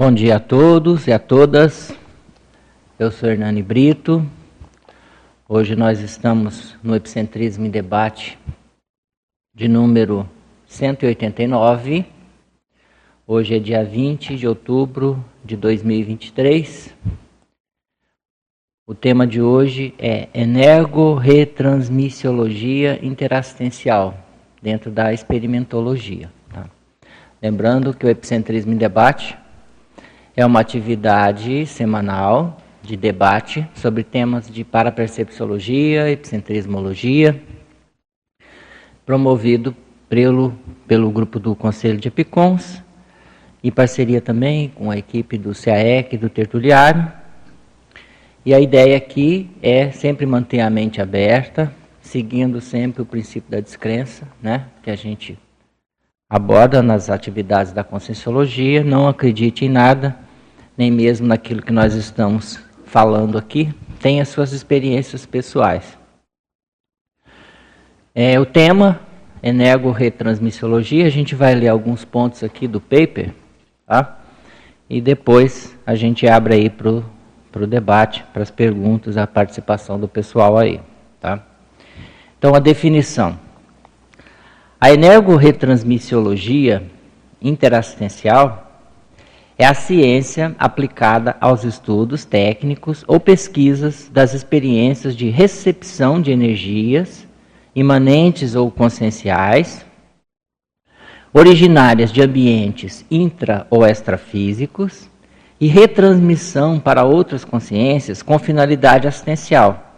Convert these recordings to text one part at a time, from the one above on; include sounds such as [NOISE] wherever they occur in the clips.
Bom dia a todos e a todas. Eu sou Hernani Brito. Hoje nós estamos no Epicentrismo em Debate de número 189. Hoje é dia 20 de outubro de 2023. O tema de hoje é energorretransmissiologia interassistencial, dentro da experimentologia. Tá? Lembrando que o Epicentrismo em Debate é uma atividade semanal de debate sobre temas de parapercepciologia, epicentrismologia, promovido pelo, pelo grupo do Conselho de Epicons, em parceria também com a equipe do CAEC e do Tertuliário. E a ideia aqui é sempre manter a mente aberta, seguindo sempre o princípio da descrença, né, que a gente aborda nas atividades da conscienciologia. Não acredite em nada, nem mesmo naquilo que nós estamos falando aqui. Tenha suas experiências pessoais. É, o tema energorretransmissiologia, a gente vai ler alguns pontos aqui do paper, tá? E depois a gente abre aí para o debate, para as perguntas, a participação do pessoal aí, tá? Então, a definição. A energorretransmissiologia interassistencial é a ciência aplicada aos estudos técnicos ou pesquisas das experiências de recepção de energias imanentes ou conscienciais, originárias de ambientes intra ou extrafísicos e retransmissão para outras consciências com finalidade assistencial,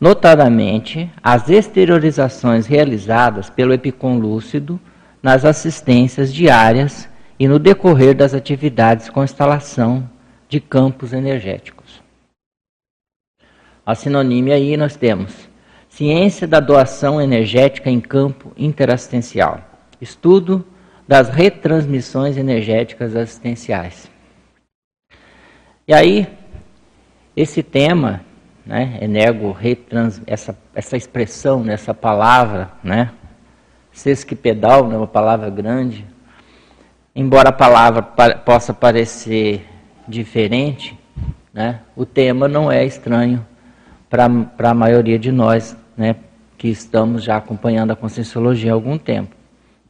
notadamente as exteriorizações realizadas pelo epicom lúcido nas assistências diárias e no decorrer das atividades com instalação de campos energéticos. A sinonímia aí nós temos Ciência da doação energética em campo interassistencial. Estudo das retransmissões energéticas assistenciais. E aí, esse tema, né, energo retrans, essa, essa expressão, né, essa palavra, né, sesquipedal, né, uma palavra grande, embora a palavra possa parecer diferente, né, o tema não é estranho para a maioria de nós né, que estamos já acompanhando a Conscienciologia há algum tempo.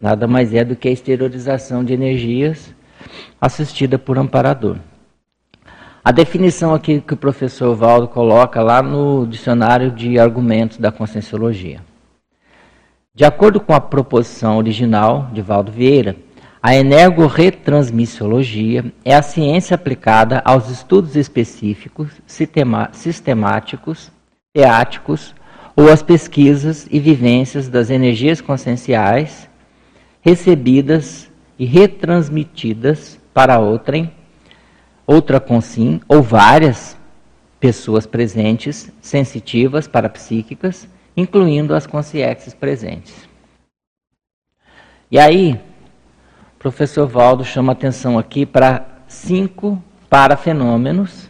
Nada mais é do que a exteriorização de energias assistida por amparador. A definição aqui que o professor Valdo coloca lá no dicionário de argumentos da Conscienciologia. De acordo com a proposição original de Valdo Vieira, a energorretransmissiologia é a ciência aplicada aos estudos específicos, sistemáticos, teáticos ou às pesquisas e vivências das energias conscienciais recebidas e retransmitidas para outrem, outra consim ou várias pessoas presentes, sensitivas, parapsíquicas, incluindo as consciências presentes. E aí, professor Valdo chama atenção aqui para cinco parafenômenos,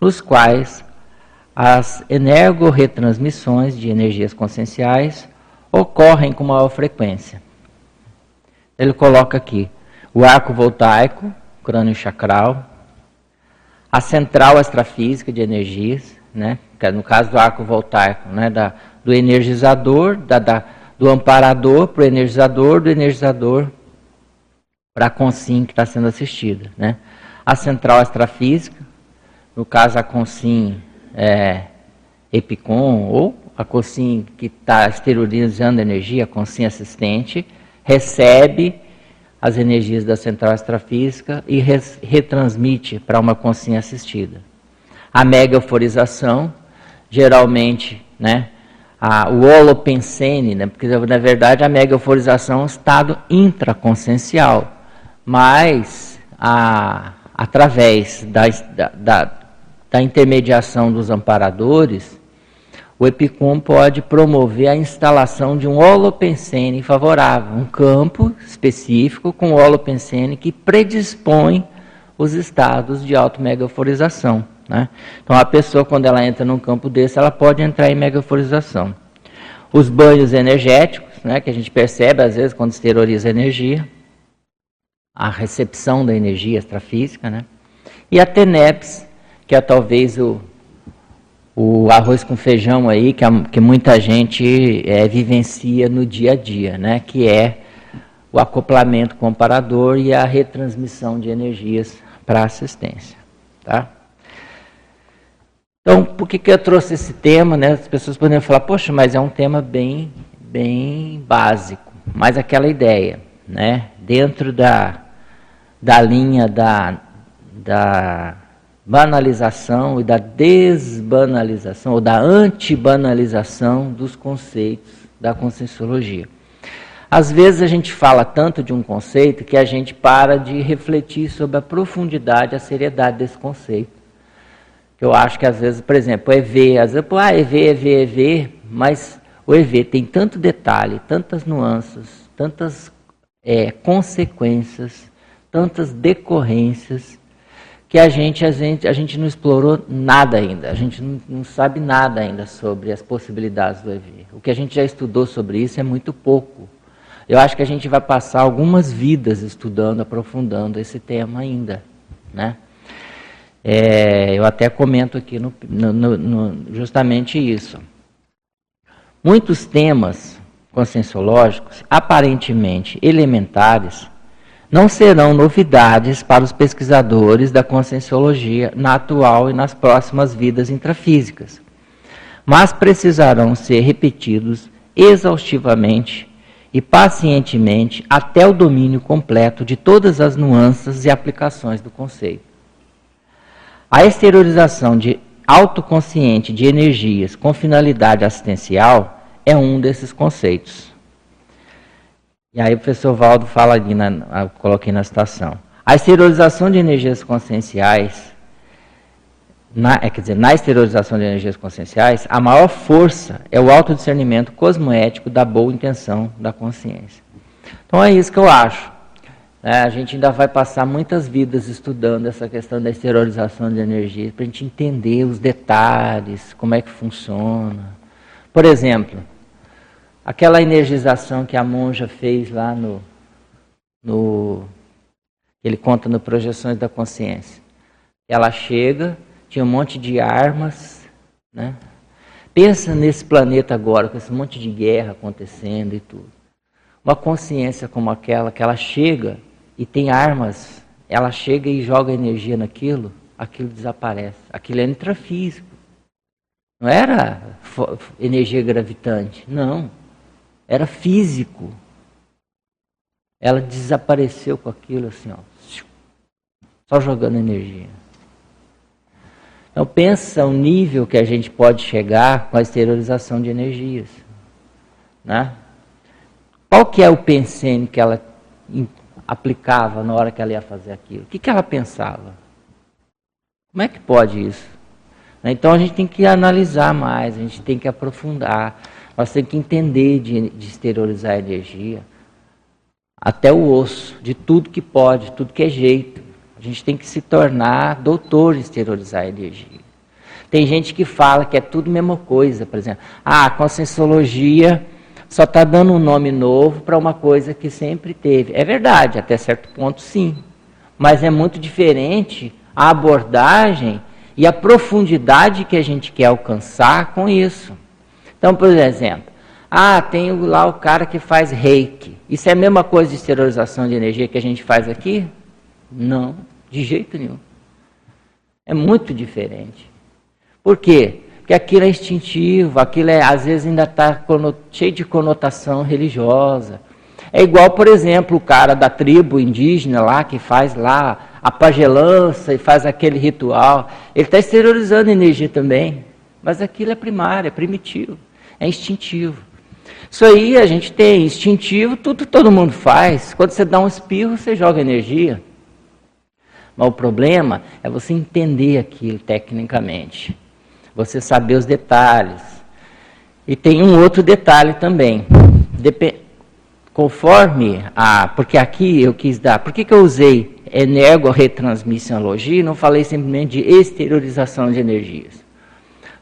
nos quais as energorretransmissões de energias conscienciais ocorrem com maior frequência. Ele coloca aqui o arco voltaico, crânio chacral, a central extrafísica de energias, né, é no caso do arco voltaico, né, da, do energizador, da, da do amparador para o energizador, do energizador para a consim que está sendo assistida. Né? A central extrafísica, no caso a consim é, EPICOM ou a consim que está esterilizando energia, a consim assistente, recebe as energias da central extrafísica e res, retransmite para uma consim assistida. A mega euforização, geralmente, né, a, o holopensene, né, porque na verdade a mega euforização é um estado intraconsciencial mas a, através da, da, da intermediação dos amparadores, o EPICOM pode promover a instalação de um holopensene favorável, um campo específico com holopensene que predispõe os estados de auto-megaforização. Né? Então, a pessoa, quando ela entra num campo desse, ela pode entrar em megaforização. Os banhos energéticos, né, que a gente percebe às vezes quando esteriliza energia, a recepção da energia extrafísica, né? E a TENEPS, que é talvez o, o arroz com feijão aí, que, a, que muita gente é, vivencia no dia a dia, né? Que é o acoplamento comparador e a retransmissão de energias para assistência, tá? Então, por que, que eu trouxe esse tema? Né? As pessoas poderiam falar, poxa, mas é um tema bem, bem básico. Mas aquela ideia, né? dentro da, da linha da, da banalização e da desbanalização, ou da antibanalização dos conceitos da conscienciologia. Às vezes a gente fala tanto de um conceito que a gente para de refletir sobre a profundidade, a seriedade desse conceito. Eu acho que às vezes, por exemplo, o EV, às vezes, ah, EV, EV, EV, mas o EV tem tanto detalhe, tantas nuances, tantas é, consequências, tantas decorrências, que a gente, a, gente, a gente não explorou nada ainda, a gente não, não sabe nada ainda sobre as possibilidades do EV. O que a gente já estudou sobre isso é muito pouco. Eu acho que a gente vai passar algumas vidas estudando, aprofundando esse tema ainda, né? É, eu até comento aqui no, no, no, justamente isso. Muitos temas conscienciológicos, aparentemente elementares, não serão novidades para os pesquisadores da conscienciologia na atual e nas próximas vidas intrafísicas, mas precisarão ser repetidos exaustivamente e pacientemente até o domínio completo de todas as nuances e aplicações do conceito. A exteriorização de autoconsciente de energias com finalidade assistencial é um desses conceitos. E aí o professor Valdo fala ali, na, eu coloquei na citação. A exteriorização de energias conscienciais, na, é, quer dizer, na exteriorização de energias conscienciais, a maior força é o autodiscernimento cosmoético da boa intenção da consciência. Então é isso que eu acho. É, a gente ainda vai passar muitas vidas estudando essa questão da exteriorização de energia, para a gente entender os detalhes, como é que funciona. Por exemplo, aquela energização que a monja fez lá no. no ele conta no Projeções da Consciência. Ela chega, tinha um monte de armas, né? Pensa nesse planeta agora, com esse monte de guerra acontecendo e tudo. Uma consciência como aquela, que ela chega e tem armas, ela chega e joga energia naquilo, aquilo desaparece. Aquilo é intrafísico. Não era energia gravitante, não. Era físico. Ela desapareceu com aquilo assim, ó, só jogando energia. Então pensa o nível que a gente pode chegar com a exteriorização de energias. Né? Qual que é o pensene que ela aplicava na hora que ela ia fazer aquilo? O que, que ela pensava? Como é que pode isso? Né, então a gente tem que analisar mais, a gente tem que aprofundar, nós temos que entender de, de exteriorizar a energia até o osso, de tudo que pode, tudo que é jeito. A gente tem que se tornar doutor em exteriorizar a energia. Tem gente que fala que é tudo mesma coisa, por exemplo. Ah, a conscienciologia só está dando um nome novo para uma coisa que sempre teve. É verdade, até certo ponto sim. Mas é muito diferente a abordagem e a profundidade que a gente quer alcançar com isso. Então, por exemplo, ah, tem lá o cara que faz reiki. Isso é a mesma coisa de esterilização de energia que a gente faz aqui? Não, de jeito nenhum. É muito diferente. Por quê? que aquilo é instintivo, aquilo é, às vezes ainda está cheio de conotação religiosa. É igual, por exemplo, o cara da tribo indígena lá, que faz lá a pagelança e faz aquele ritual. Ele está exteriorizando energia também. Mas aquilo é primário, é primitivo, é instintivo. Isso aí a gente tem instintivo, tudo todo mundo faz. Quando você dá um espirro, você joga energia. Mas o problema é você entender aquilo tecnicamente você saber os detalhes. E tem um outro detalhe também. Dep conforme a. Porque aqui eu quis dar. Por que, que eu usei energo-retransmissiologia e não falei simplesmente de exteriorização de energias?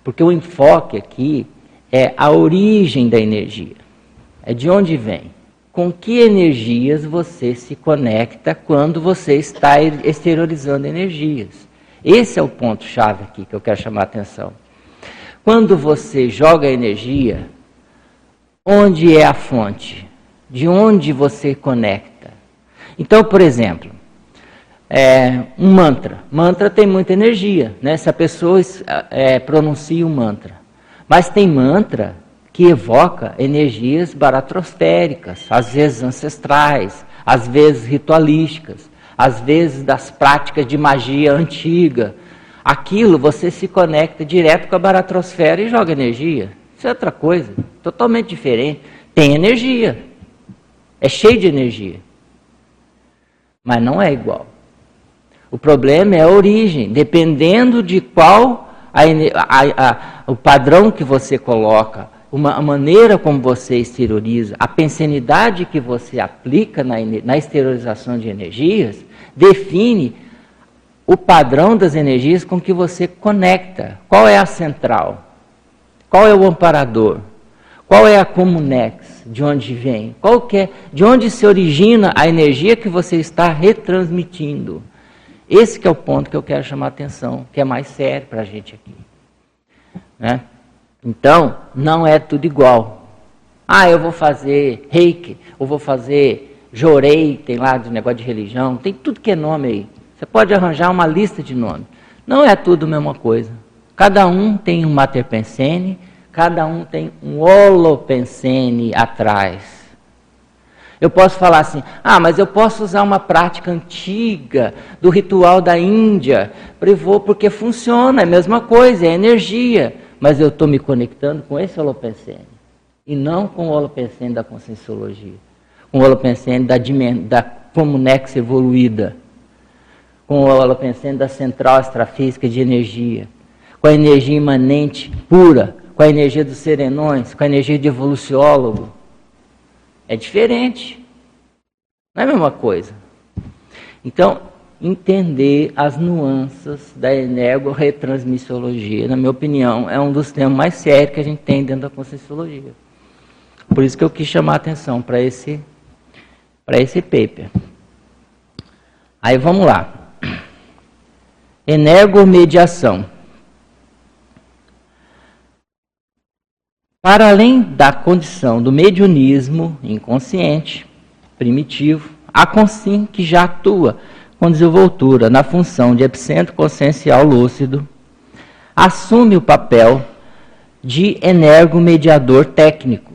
Porque o enfoque aqui é a origem da energia. É de onde vem. com que energias você se conecta quando você está exteriorizando energias. Esse é o ponto-chave aqui que eu quero chamar a atenção. Quando você joga energia, onde é a fonte? De onde você conecta? Então, por exemplo, é, um mantra. Mantra tem muita energia, né? Se a pessoa é, pronuncia um mantra. Mas tem mantra que evoca energias baratrosféricas, às vezes ancestrais, às vezes ritualísticas, às vezes das práticas de magia antiga. Aquilo você se conecta direto com a baratrosfera e joga energia. Isso é outra coisa, totalmente diferente. Tem energia, é cheio de energia, mas não é igual. O problema é a origem, dependendo de qual a, a, o padrão que você coloca, uma, a maneira como você exterioriza, a pensenidade que você aplica na, na exteriorização de energias, define o padrão das energias com que você conecta. Qual é a central? Qual é o amparador? Qual é a comunex? De onde vem? Qual é, de onde se origina a energia que você está retransmitindo? Esse que é o ponto que eu quero chamar a atenção, que é mais sério para a gente aqui. Né? Então, não é tudo igual. Ah, eu vou fazer reiki, ou vou fazer jorei, tem lá de negócio de religião, tem tudo que é nome aí. Você pode arranjar uma lista de nomes. Não é tudo a mesma coisa. Cada um tem um mater pensene, cada um tem um holopensene atrás. Eu posso falar assim: ah, mas eu posso usar uma prática antiga do ritual da Índia, porque funciona, é a mesma coisa, é energia. Mas eu estou me conectando com esse holopensene e não com o holopensene da conscienciologia, com o holopensene da, da comunex evoluída, com o holopensene da central extrafísica de energia, com a energia imanente pura, com a energia dos serenões, com a energia de evoluciólogo. É diferente. Não é a mesma coisa. Então, entender as nuances da energo-retransmissiologia, na minha opinião, é um dos temas mais sérios que a gente tem dentro da conscienciologia. Por isso que eu quis chamar a atenção para esse, para esse paper. Aí vamos lá. Energomediação. Para além da condição do mediunismo inconsciente, primitivo, há consim que já atua com desenvoltura na função de epicentro consciencial lúcido, assume o papel de energomediador técnico,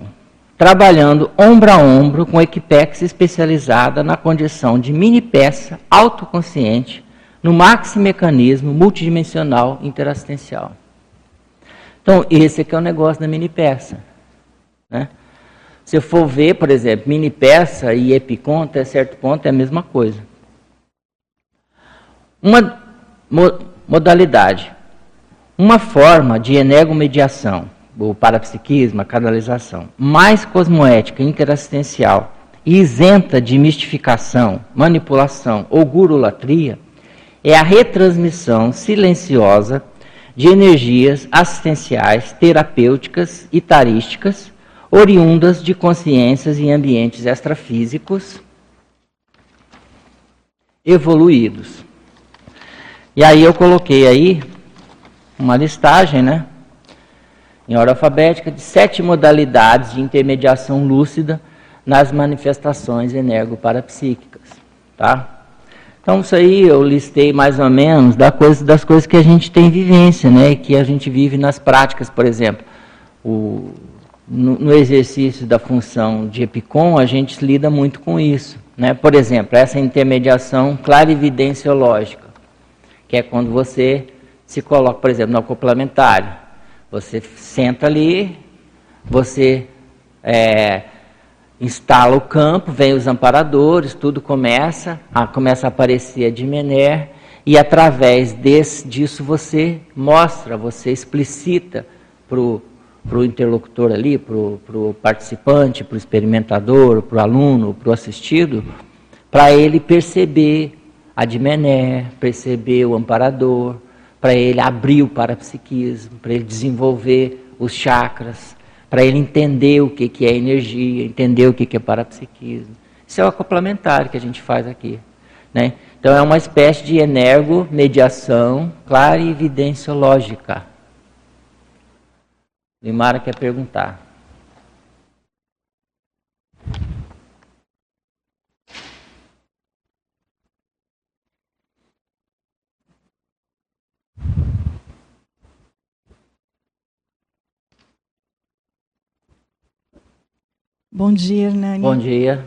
trabalhando ombro a ombro com equipex especializada na condição de mini peça autoconsciente no maximecanismo multidimensional interassistencial. Então, esse aqui é o negócio da mini peça. Né? Se for ver, por exemplo, mini peça e epicon, até certo ponto é a mesma coisa. Uma mo modalidade, uma forma de energomediação, o parapsiquismo, canalização, mais cosmoética, interassistencial e isenta de mistificação, manipulação ou gurulatria, é a retransmissão silenciosa de energias assistenciais, terapêuticas e tarísticas, oriundas de consciências em ambientes extrafísicos evoluídos. E aí eu coloquei aí uma listagem, né? Em ordem alfabética, de sete modalidades de intermediação lúcida nas manifestações energoparapsíquicas, tá? Então, isso aí eu listei mais ou menos das coisas que a gente tem vivência, né? que a gente vive nas práticas, por exemplo. O, no, no, exercício da função de EPICOM, a gente lida muito com isso. Né? Por exemplo, essa intermediação clarividenciológica, que é quando você se coloca, por exemplo, no acoplamentário. Você senta ali, você é, instala o campo, vem os amparadores, tudo começa, a, começa a aparecer a Dimener, e através desse, disso você mostra, você explicita para o interlocutor ali, para o participante, para o experimentador, para o aluno, para o assistido, para ele perceber a Dimener, perceber o amparador, para ele abrir o parapsiquismo, para ele desenvolver os chakras, para ele entender o que, que é energia, entender o que, que é parapsiquismo. Isso é o acoplamentário que a gente faz aqui. Né? Então é uma espécie de energomediação clara e evidenciológica. Limara quer perguntar. Bom dia, Hernani. Bom dia.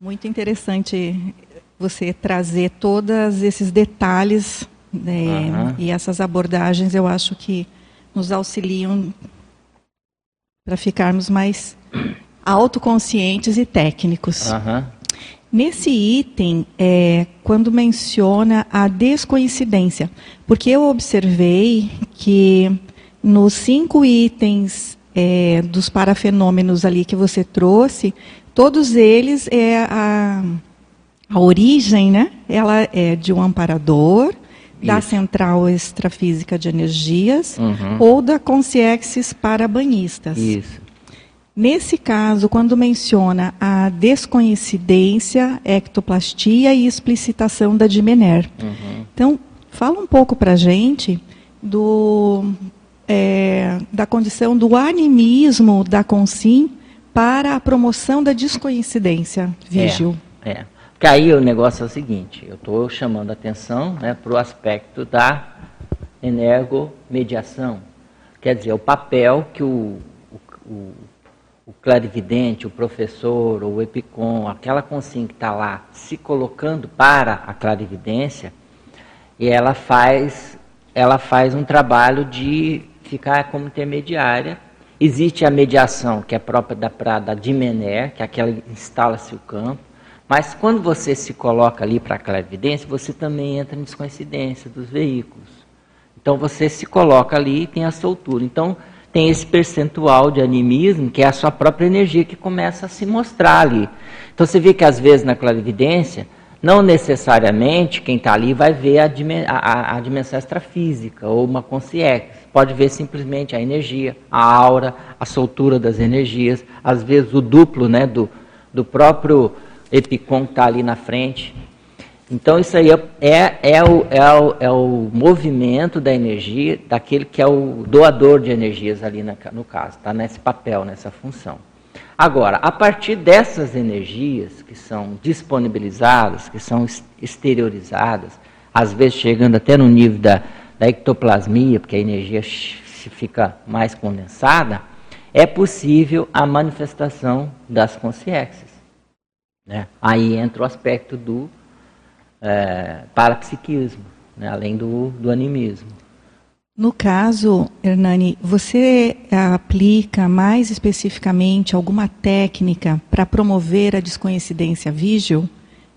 Muito interessante você trazer todos esses detalhes né, uhum. e essas abordagens, eu acho que nos auxiliam para ficarmos mais autoconscientes e técnicos. Uhum. Nesse item, é, quando menciona a descoincidência, porque eu observei que nos cinco itens é, dos parafenômenos ali que você trouxe, todos eles é a, a origem, né? Ela é de um amparador, Isso. da central extrafísica de energias uhum. ou da Consciexis para banhistas. Isso. Nesse caso, quando menciona a descoincidência, ectoplastia e explicitação da Dimener. Uhum. Então, fala um pouco para a gente do é, da condição do animismo da Consim para a promoção da descoincidência, Vigil. É, é. Porque aí o negócio é o seguinte, eu estou chamando a atenção né, para o aspecto da energomediação. Quer dizer, o papel que o, o, o clarividente, o professor, o epicom, aquela consim que está lá se colocando para a clarividência, e ela faz, ela faz um trabalho de ficar como intermediária. Existe a mediação, que é própria da Prada de Mener, que é aquela que instala-se o campo. Mas quando você se coloca ali para a clarividência, você também entra em descoincidência dos veículos. Então você se coloca ali e tem a soltura. Então tem esse percentual de animismo, que é a sua própria energia que começa a se mostrar ali. Então você vê que às vezes na clarividência, não necessariamente quem está ali vai ver a, a, a dimensão extrafísica ou uma consciência pode ver simplesmente a energia, a aura, a soltura das energias, às vezes o duplo né, do, do próprio epicom que está ali na frente. Então isso aí é, é, é, o, é, o, é o movimento da energia daquele que é o doador de energias ali na, no caso, está nesse papel, nessa função. Agora, a partir dessas energias que são disponibilizadas, que são exteriorizadas, às vezes chegando até no nível da, da ectoplasmia, porque a energia fica mais condensada, é possível a manifestação das consciências. Né? Aí entra o aspecto do é, parapsiquismo, né? além do, do animismo. No caso, Hernani, você aplica mais especificamente alguma técnica para promover a desconhecidência vígil?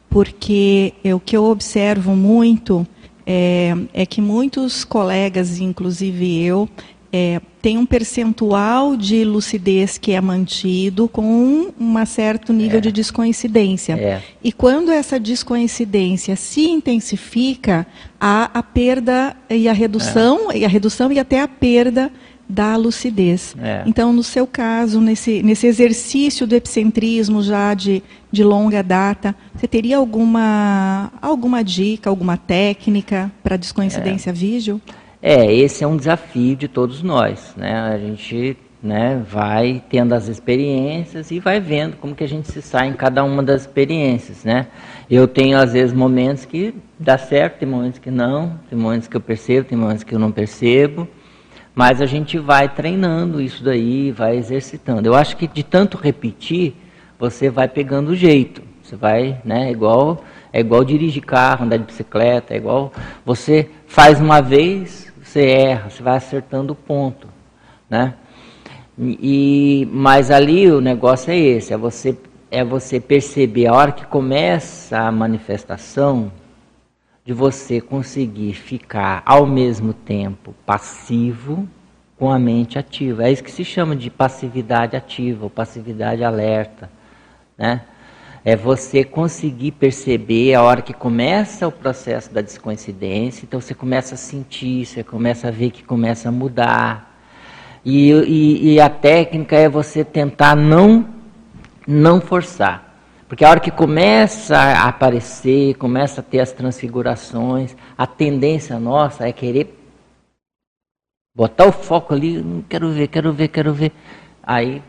Porque é o que eu observo muito é, é que muitos colegas, inclusive eu, é, tem um percentual de lucidez que é mantido com um, um certo nível é. de descoincidência. É. E quando essa descoincidência se intensifica, há a perda e a redução, é. e a redução e até a perda da lucidez. É. Então, no seu caso, nesse, nesse exercício do epicentrismo já de, de longa data, você teria alguma, alguma dica, alguma técnica para descoincidência é. vígil? É, esse é um desafio de todos nós. Né? A gente né, vai tendo as experiências e vai vendo como que a gente se sai em cada uma das experiências. Né? Eu tenho, às vezes, momentos que dá certo, tem momentos que não, tem momentos que eu percebo, tem momentos que eu não percebo. Mas a gente vai treinando isso daí, vai exercitando. Eu acho que de tanto repetir, você vai pegando o jeito. Você vai, né, igual, é igual dirigir carro, andar de bicicleta, é igual você faz uma vez, você erra, você vai acertando o ponto, né? E mas ali o negócio é esse, é você é você perceber a hora que começa a manifestação, de você conseguir ficar ao mesmo tempo passivo com a mente ativa. É isso que se chama de passividade ativa ou passividade alerta, né? É você conseguir perceber a hora que começa o processo da descoincidência, então você começa a sentir, você começa a ver que começa a mudar. E, e, e, a técnica é você tentar não, não forçar. Porque a hora que começa a aparecer, começa a ter as transfigurações, a tendência nossa é querer botar o foco ali, não hum, quero ver, quero ver, quero ver. Aí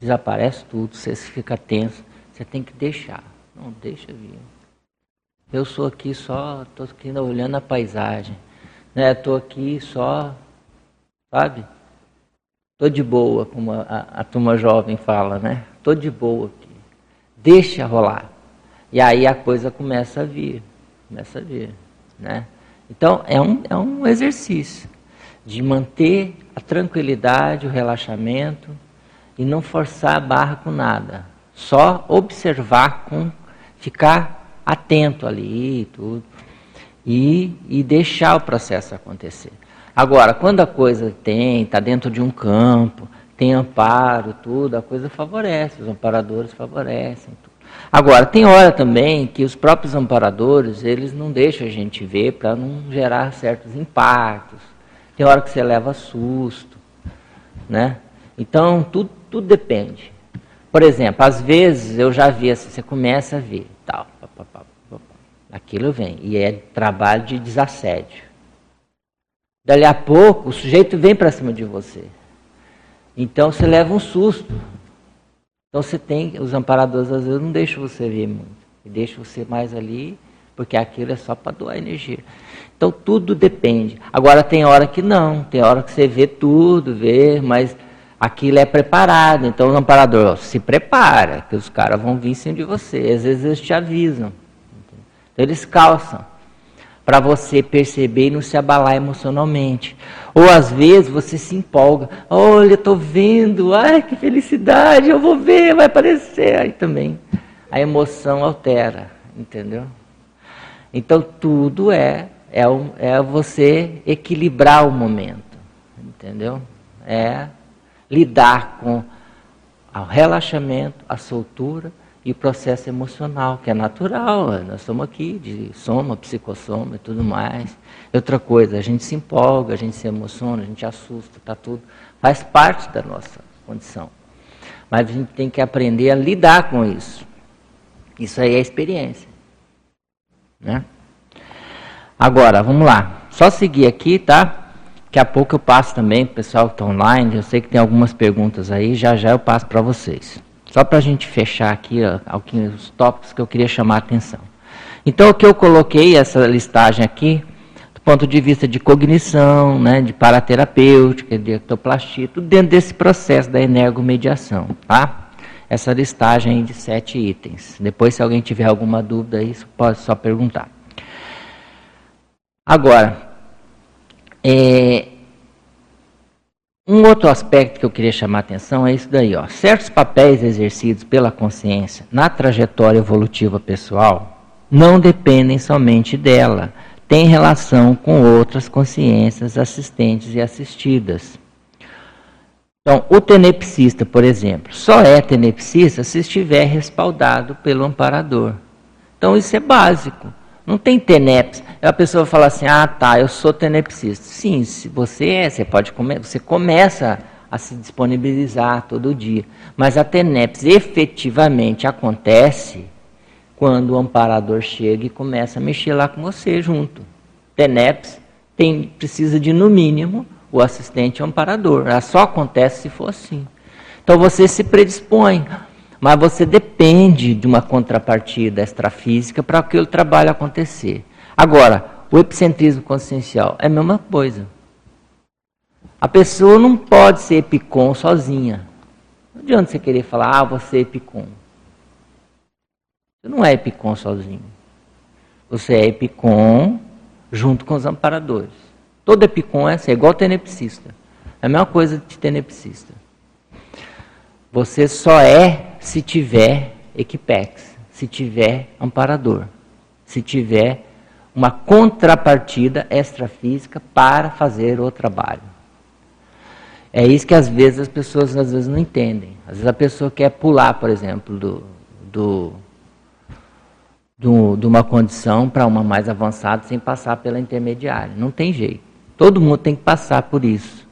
desaparece tudo, você fica tenso, você tem que deixar. Não, deixa vir. Eu sou aqui só, estou aqui olhando a paisagem. Né? Estou aqui só, sabe? Estou de boa, como a, a, a, turma jovem fala, né? Estou de boa aqui. Deixa rolar. E aí a coisa começa a vir. Começa a vir. Né? Então é um, é um exercício de manter a tranquilidade, o relaxamento e não forçar a barra com nada. Só observar com ficar atento ali e tudo. E, e deixar o processo acontecer. Agora, quando a coisa tem, está dentro de um campo, tem amparo, tudo, a coisa favorece, os amparadores favorecem. Tudo. Agora, tem hora também que os próprios amparadores, eles não deixam a gente ver para não gerar certos impactos. Tem hora que você leva susto, né? Então, tudo, tudo depende. Por exemplo, às vezes eu já vi assim, você começa a ver, tal, pá, pá, pá, aquilo vem, e é trabalho de desassédio. Dali a pouco, o sujeito vem para cima de você. Então você leva um susto. Então você tem, os amparadores às vezes não deixam você ver muito. Deixam você mais ali, porque aquilo é só para doar energia. Então tudo depende. Agora tem hora que não, tem hora que você vê tudo, vê, mas aquilo é preparado. Então o amparador ó, se prepara, que os caras vão vir em cima de você. Às vezes eles te avisam. Então eles calçam para você perceber e não se abalar emocionalmente. Ou às vezes você se empolga, olha, estou vendo, ai que felicidade, eu vou ver, vai aparecer. Aí também a emoção altera, entendeu? Então tudo é é, é você equilibrar o momento, entendeu? É lidar com o relaxamento, a soltura e processo emocional, que é natural. Nós estamos aqui de soma, psicossoma e tudo mais. Outra coisa, a gente se empolga, a gente se emociona, a gente assusta, tá tudo. Faz parte da nossa condição. Mas a gente tem que aprender a lidar com isso. Isso aí é experiência. Né? Agora, vamos lá. Só seguir aqui, tá? Daqui a pouco eu passo também para o pessoal que está online. Eu sei que tem algumas perguntas aí, já já eu passo para vocês. Só para a gente fechar aqui ó, os tópicos que eu queria chamar a atenção. Então, o que eu coloquei, essa listagem aqui, do ponto de vista de cognição, né, de paraterapêutica, de ectoplastia, tudo dentro desse processo da energomediação, tá? Essa listagem de sete itens. Depois, se alguém tiver alguma dúvida, isso pode só perguntar. Agora, é, um outro aspecto que eu queria chamar a atenção é isso daí. Ó. Certos papéis exercidos pela consciência na trajetória evolutiva pessoal não dependem somente dela, têm relação com outras consciências assistentes e assistidas. Então, o tenepsista, por exemplo, só é tenepsista se estiver respaldado pelo amparador. Então, isso é básico. Não tem TENEPS. A pessoa fala assim: ah, tá, eu sou tenepsista. Sim, se você é, você pode come você começa a se disponibilizar todo dia. Mas a TENEPS efetivamente acontece quando o amparador chega e começa a mexer lá com você junto. TENEPS tem, precisa de, no mínimo, o assistente amparador. Ela só acontece se for assim. Então você se predispõe. Mas você depende de uma contrapartida extrafísica para aquele trabalho acontecer. Agora, o epicentrismo consciencial é a mesma coisa. A pessoa não pode ser epicom sozinha. Não adianta você querer falar, ah, você é epicom. Você não é epicom sozinho. Você é epicom junto com os amparadores. Todo epicom é assim, é igual tenepsista. É a mesma coisa de tenepsista. Você só é se tiver equipex, se tiver amparador, se tiver uma contrapartida extrafísica para fazer o trabalho. É isso que às vezes as pessoas às vezes não entendem. Às vezes a pessoa quer pular, por exemplo, do, do, do de uma condição para uma mais avançada sem passar pela intermediária. Não tem jeito. Todo mundo tem que passar por isso.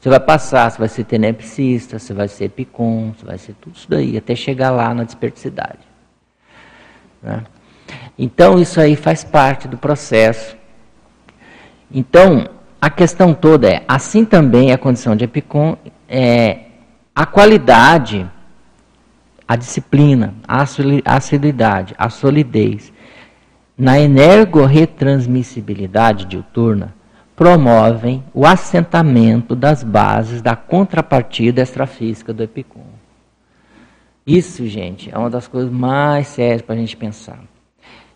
Você vai passar, você vai ser tenepsista, você vai ser epicom, você vai ser tudo isso daí, até chegar lá na desperticidade. Né? Então, isso aí faz parte do processo. Então, a questão toda é, assim também a condição de epicom é a qualidade, a disciplina, a assiduidade, a solidez na energorretransmissibilidade diuturna promovem o assentamento das bases da contrapartida extrafísica do epicom. Isso, gente, é uma das coisas mais sérias para a gente pensar.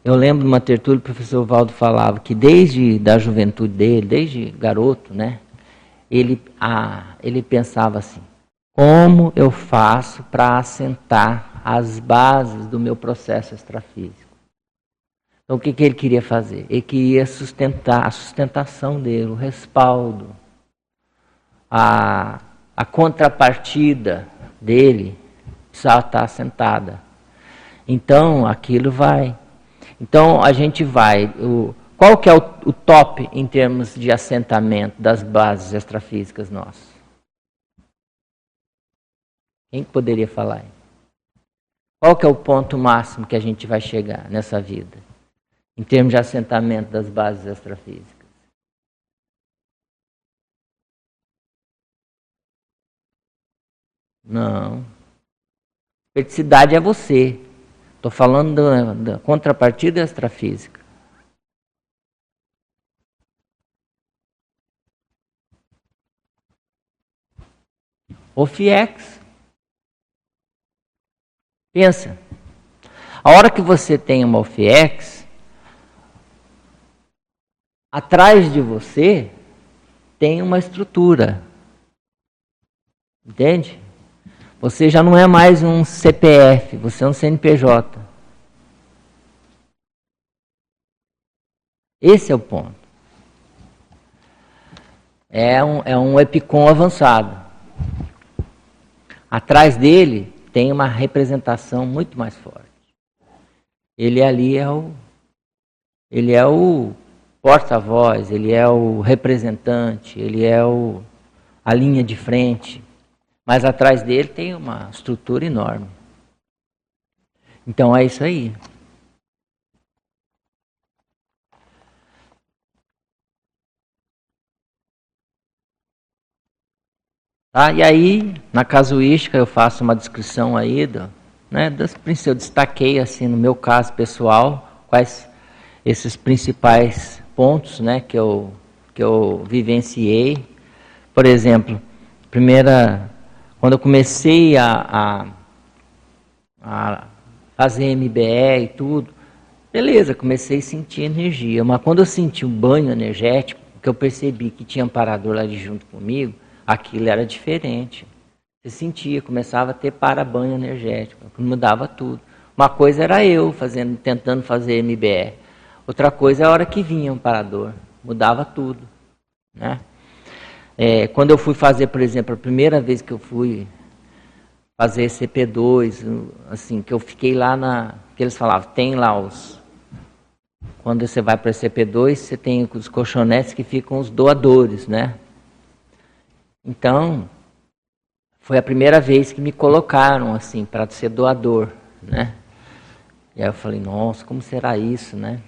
Eu lembro de uma tertúlia, o professor Valdo falava que desde da juventude dele, desde garoto, né, ele, ah, ele pensava assim: como eu faço para assentar as bases do meu processo extrafísico? Então, o que, que ele queria fazer? Ele queria sustentar a sustentação dele, o respaldo, a, a contrapartida dele precisava estar assentada. Então, aquilo vai. Então, a gente vai. O, qual que é o, o top em termos de assentamento das bases extrafísicas nossas? Quem poderia falar? Qual que é o ponto máximo que a gente vai chegar nessa vida? Em termos de assentamento das bases extrafísicas. Não. Felicidade é você. Estou falando da, da contrapartida extrafísica. O FIEX. Pensa. A hora que você tem uma OFIEX, atrás de você tem uma estrutura. Entende? Você já não é mais um CPF, você é um CNPJ. Esse é o ponto. É um, é um EPICOM avançado. Atrás dele tem uma representação muito mais forte. Ele ali é o. Ele é o porta-voz, ele é o representante, ele é o, a linha de frente, mas atrás dele tem uma estrutura enorme. Então é isso aí. Tá? E aí, na casuística, eu faço uma descrição aí do, né, das eu destaquei assim no meu caso pessoal quais esses principais pontos né, que, eu, que eu vivenciei. Por exemplo, primeira, quando eu comecei a, a, a fazer MBE e tudo, beleza, comecei a sentir energia. Mas quando eu senti um banho energético, que eu percebi que tinha amparador lá de junto comigo, aquilo era diferente. Você sentia, começava a ter para-banho energético, mudava tudo. Uma coisa era eu fazendo, tentando fazer MBE. Outra coisa é a hora que vinha um parador, mudava tudo. Né? É, quando eu fui fazer, por exemplo, a primeira vez que eu fui fazer CP2, assim, que eu fiquei lá na. que eles falavam, tem lá os. Quando você vai para CP2, você tem os colchonetes que ficam os doadores, né? Então, foi a primeira vez que me colocaram assim para ser doador, né? E aí eu falei, nossa, como será isso, né?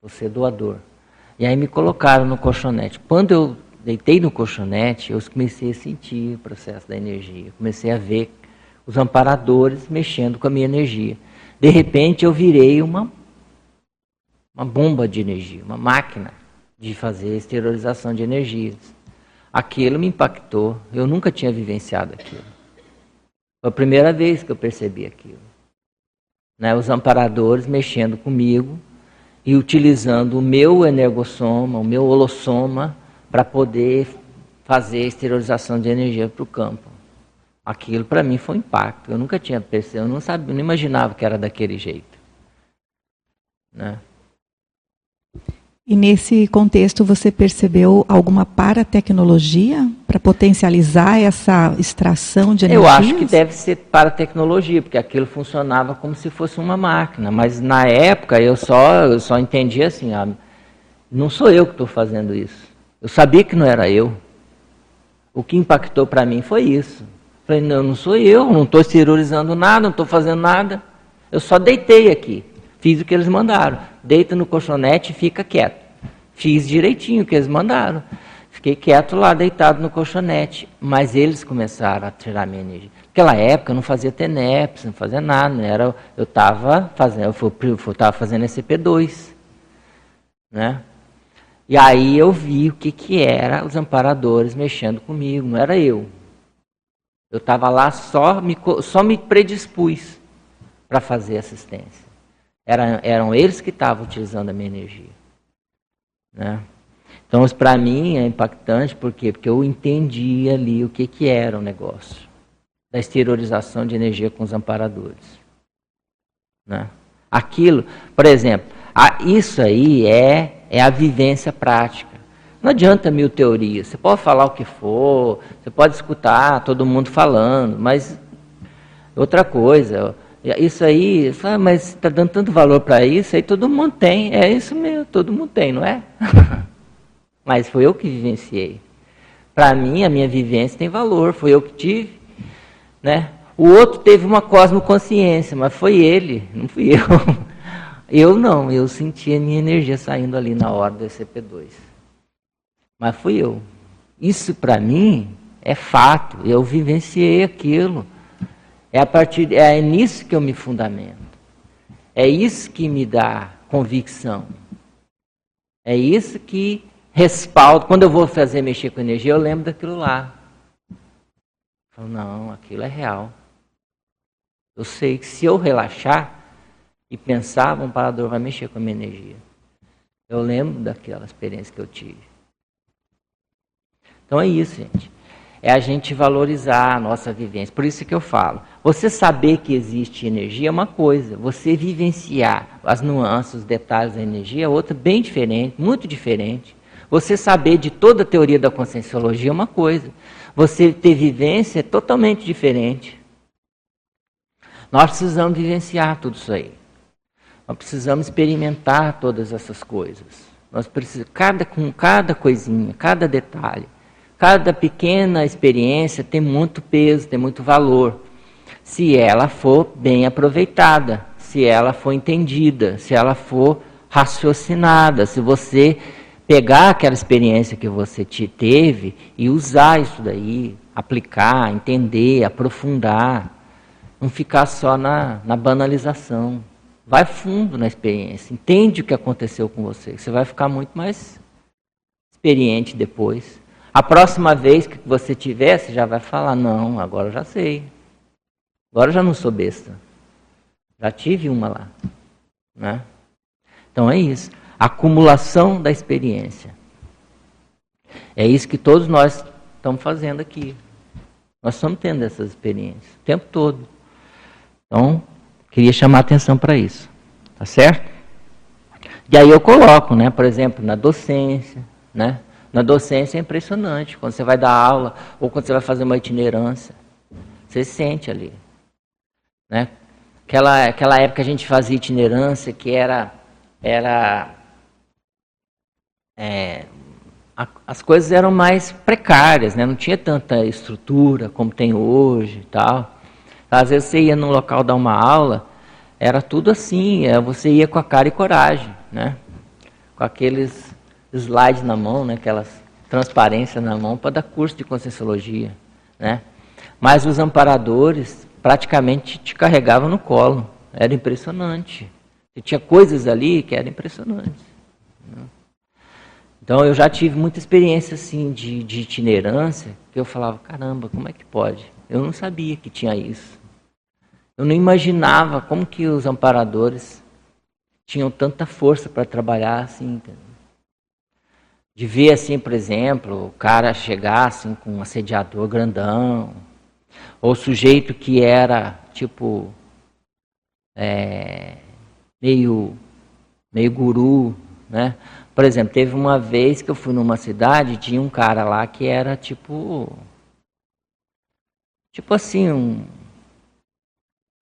Você é doador. E aí me colocaram no colchonete. Quando eu deitei no colchonete, eu comecei a sentir o processo da energia. Comecei a ver os amparadores mexendo com a minha energia. De repente eu virei uma, uma bomba de energia, uma máquina de fazer exteriorização de energias. Aquilo me impactou. Eu nunca tinha vivenciado aquilo. Foi a primeira vez que eu percebi aquilo. Né, os amparadores mexendo comigo e utilizando o meu energossoma, o meu holossoma, para poder fazer a exteriorização de energia para o campo. Aquilo para mim foi um impacto. Eu nunca tinha percebido, eu não sabia, não imaginava que era daquele jeito. Né? E nesse contexto você percebeu alguma paratecnologia para potencializar essa extração de energia? Eu acho que deve ser paratecnologia, porque aquilo funcionava como se fosse uma máquina. Mas na época eu só, eu só entendia assim, ah, não sou eu que estou fazendo isso. Eu sabia que não era eu. O que impactou para mim foi isso. Falei, não, não sou eu, não estou exteriorizando nada, não estou fazendo nada. Eu só deitei aqui. Fiz o que eles mandaram. Deita no colchonete e fica quieto. Fiz direitinho o que eles mandaram. Fiquei quieto lá, deitado no colchonete. Mas eles começaram a tirar minha energia. Naquela época eu não fazia TENEPS, não fazia nada. Não era, eu estava fazendo, eu estava fazendo SCP-2. Né? E aí eu vi o que, que era os amparadores mexendo comigo, não era eu. Eu estava lá só me, só me predispus para fazer assistência. Era, eram eles que estavam utilizando a minha energia. Né? Então, isso para mim é impactante, por quê? Porque eu entendi ali o que, que era o negócio da exteriorização de energia com os amparadores. Né? Aquilo, por exemplo, a, isso aí é, é a vivência prática. Não adianta mil teorias. Você pode falar o que for, você pode escutar todo mundo falando, mas outra coisa, isso aí, fala, mas está dando tanto valor para isso, aí todo mundo tem. É isso mesmo, todo mundo tem, não é? [LAUGHS] mas foi eu que vivenciei. Para mim, a minha vivência tem valor, foi eu que tive. Né? O outro teve uma cosmoconsciência, mas foi ele, não fui [LAUGHS] eu. Eu não, eu senti a minha energia saindo ali na hora do ECP2. Mas fui eu. Isso para mim é fato, eu vivenciei aquilo. É a partir é nisso que eu me fundamento. É isso que me dá convicção. É isso que respalda. Quando eu vou fazer mexer com energia, eu lembro daquilo lá. Eu falo, não, aquilo é real. Eu sei que se eu relaxar, e pensava, um parador vai mexer com a minha energia. Eu lembro daquela experiência que eu tive. Então é isso, gente. É a gente valorizar a nossa vivência. Por isso que eu falo. Você saber que existe energia é uma coisa. Você vivenciar as nuances, os detalhes da energia é outra bem diferente, muito diferente. Você saber de toda a teoria da conscienciologia é uma coisa. Você ter vivência é totalmente diferente. Nós precisamos vivenciar tudo isso aí. Nós precisamos experimentar todas essas coisas. Nós precisamos, cada, com cada coisinha, cada detalhe, cada pequena experiência tem muito peso, tem muito valor. Se ela for bem aproveitada, se ela for entendida, se ela for raciocinada, se você pegar aquela experiência que você te teve e usar isso daí, aplicar, entender, aprofundar, não ficar só na, na banalização. Vai fundo na experiência, entende o que aconteceu com você. Você vai ficar muito mais experiente depois. A próxima vez que você tiver, você já vai falar: Não, agora eu já sei. Agora eu já não sou besta. Já tive uma lá. Né? Então é isso. Acumulação da experiência. É isso que todos nós estamos fazendo aqui. Nós estamos tendo essas experiências o tempo todo. Então, Queria chamar atenção para isso. Tá certo? E aí eu coloco, né, por exemplo, na docência, né? Na docência é impressionante, quando você vai dar aula ou quando você vai fazer uma itinerância, você sente ali, né? Aquela, aquela época a gente fazia itinerância que era era é, a, as coisas eram mais precárias, né? Não tinha tanta estrutura como tem hoje, e tal. Às vezes você ia num local dar uma aula, era tudo assim, é, você ia com a cara e coragem, né? Com aqueles slides na mão, né? aquelas transparências na mão para dar curso de conscienciologia, né? Mas os amparadores praticamente te carregavam no colo, era impressionante. E tinha coisas ali que eram impressionantes. Né? Então eu já tive muita experiência assim de, de itinerância, que eu falava, caramba, como é que pode? Eu não sabia que tinha isso. Eu não imaginava como que os amparadores tinham tanta força para trabalhar assim. De ver assim, por exemplo, o cara chegar assim com um assediador grandão, ou sujeito que era tipo é, meio meio guru, né? Por exemplo, teve uma vez que eu fui numa cidade, tinha um cara lá que era tipo tipo assim, um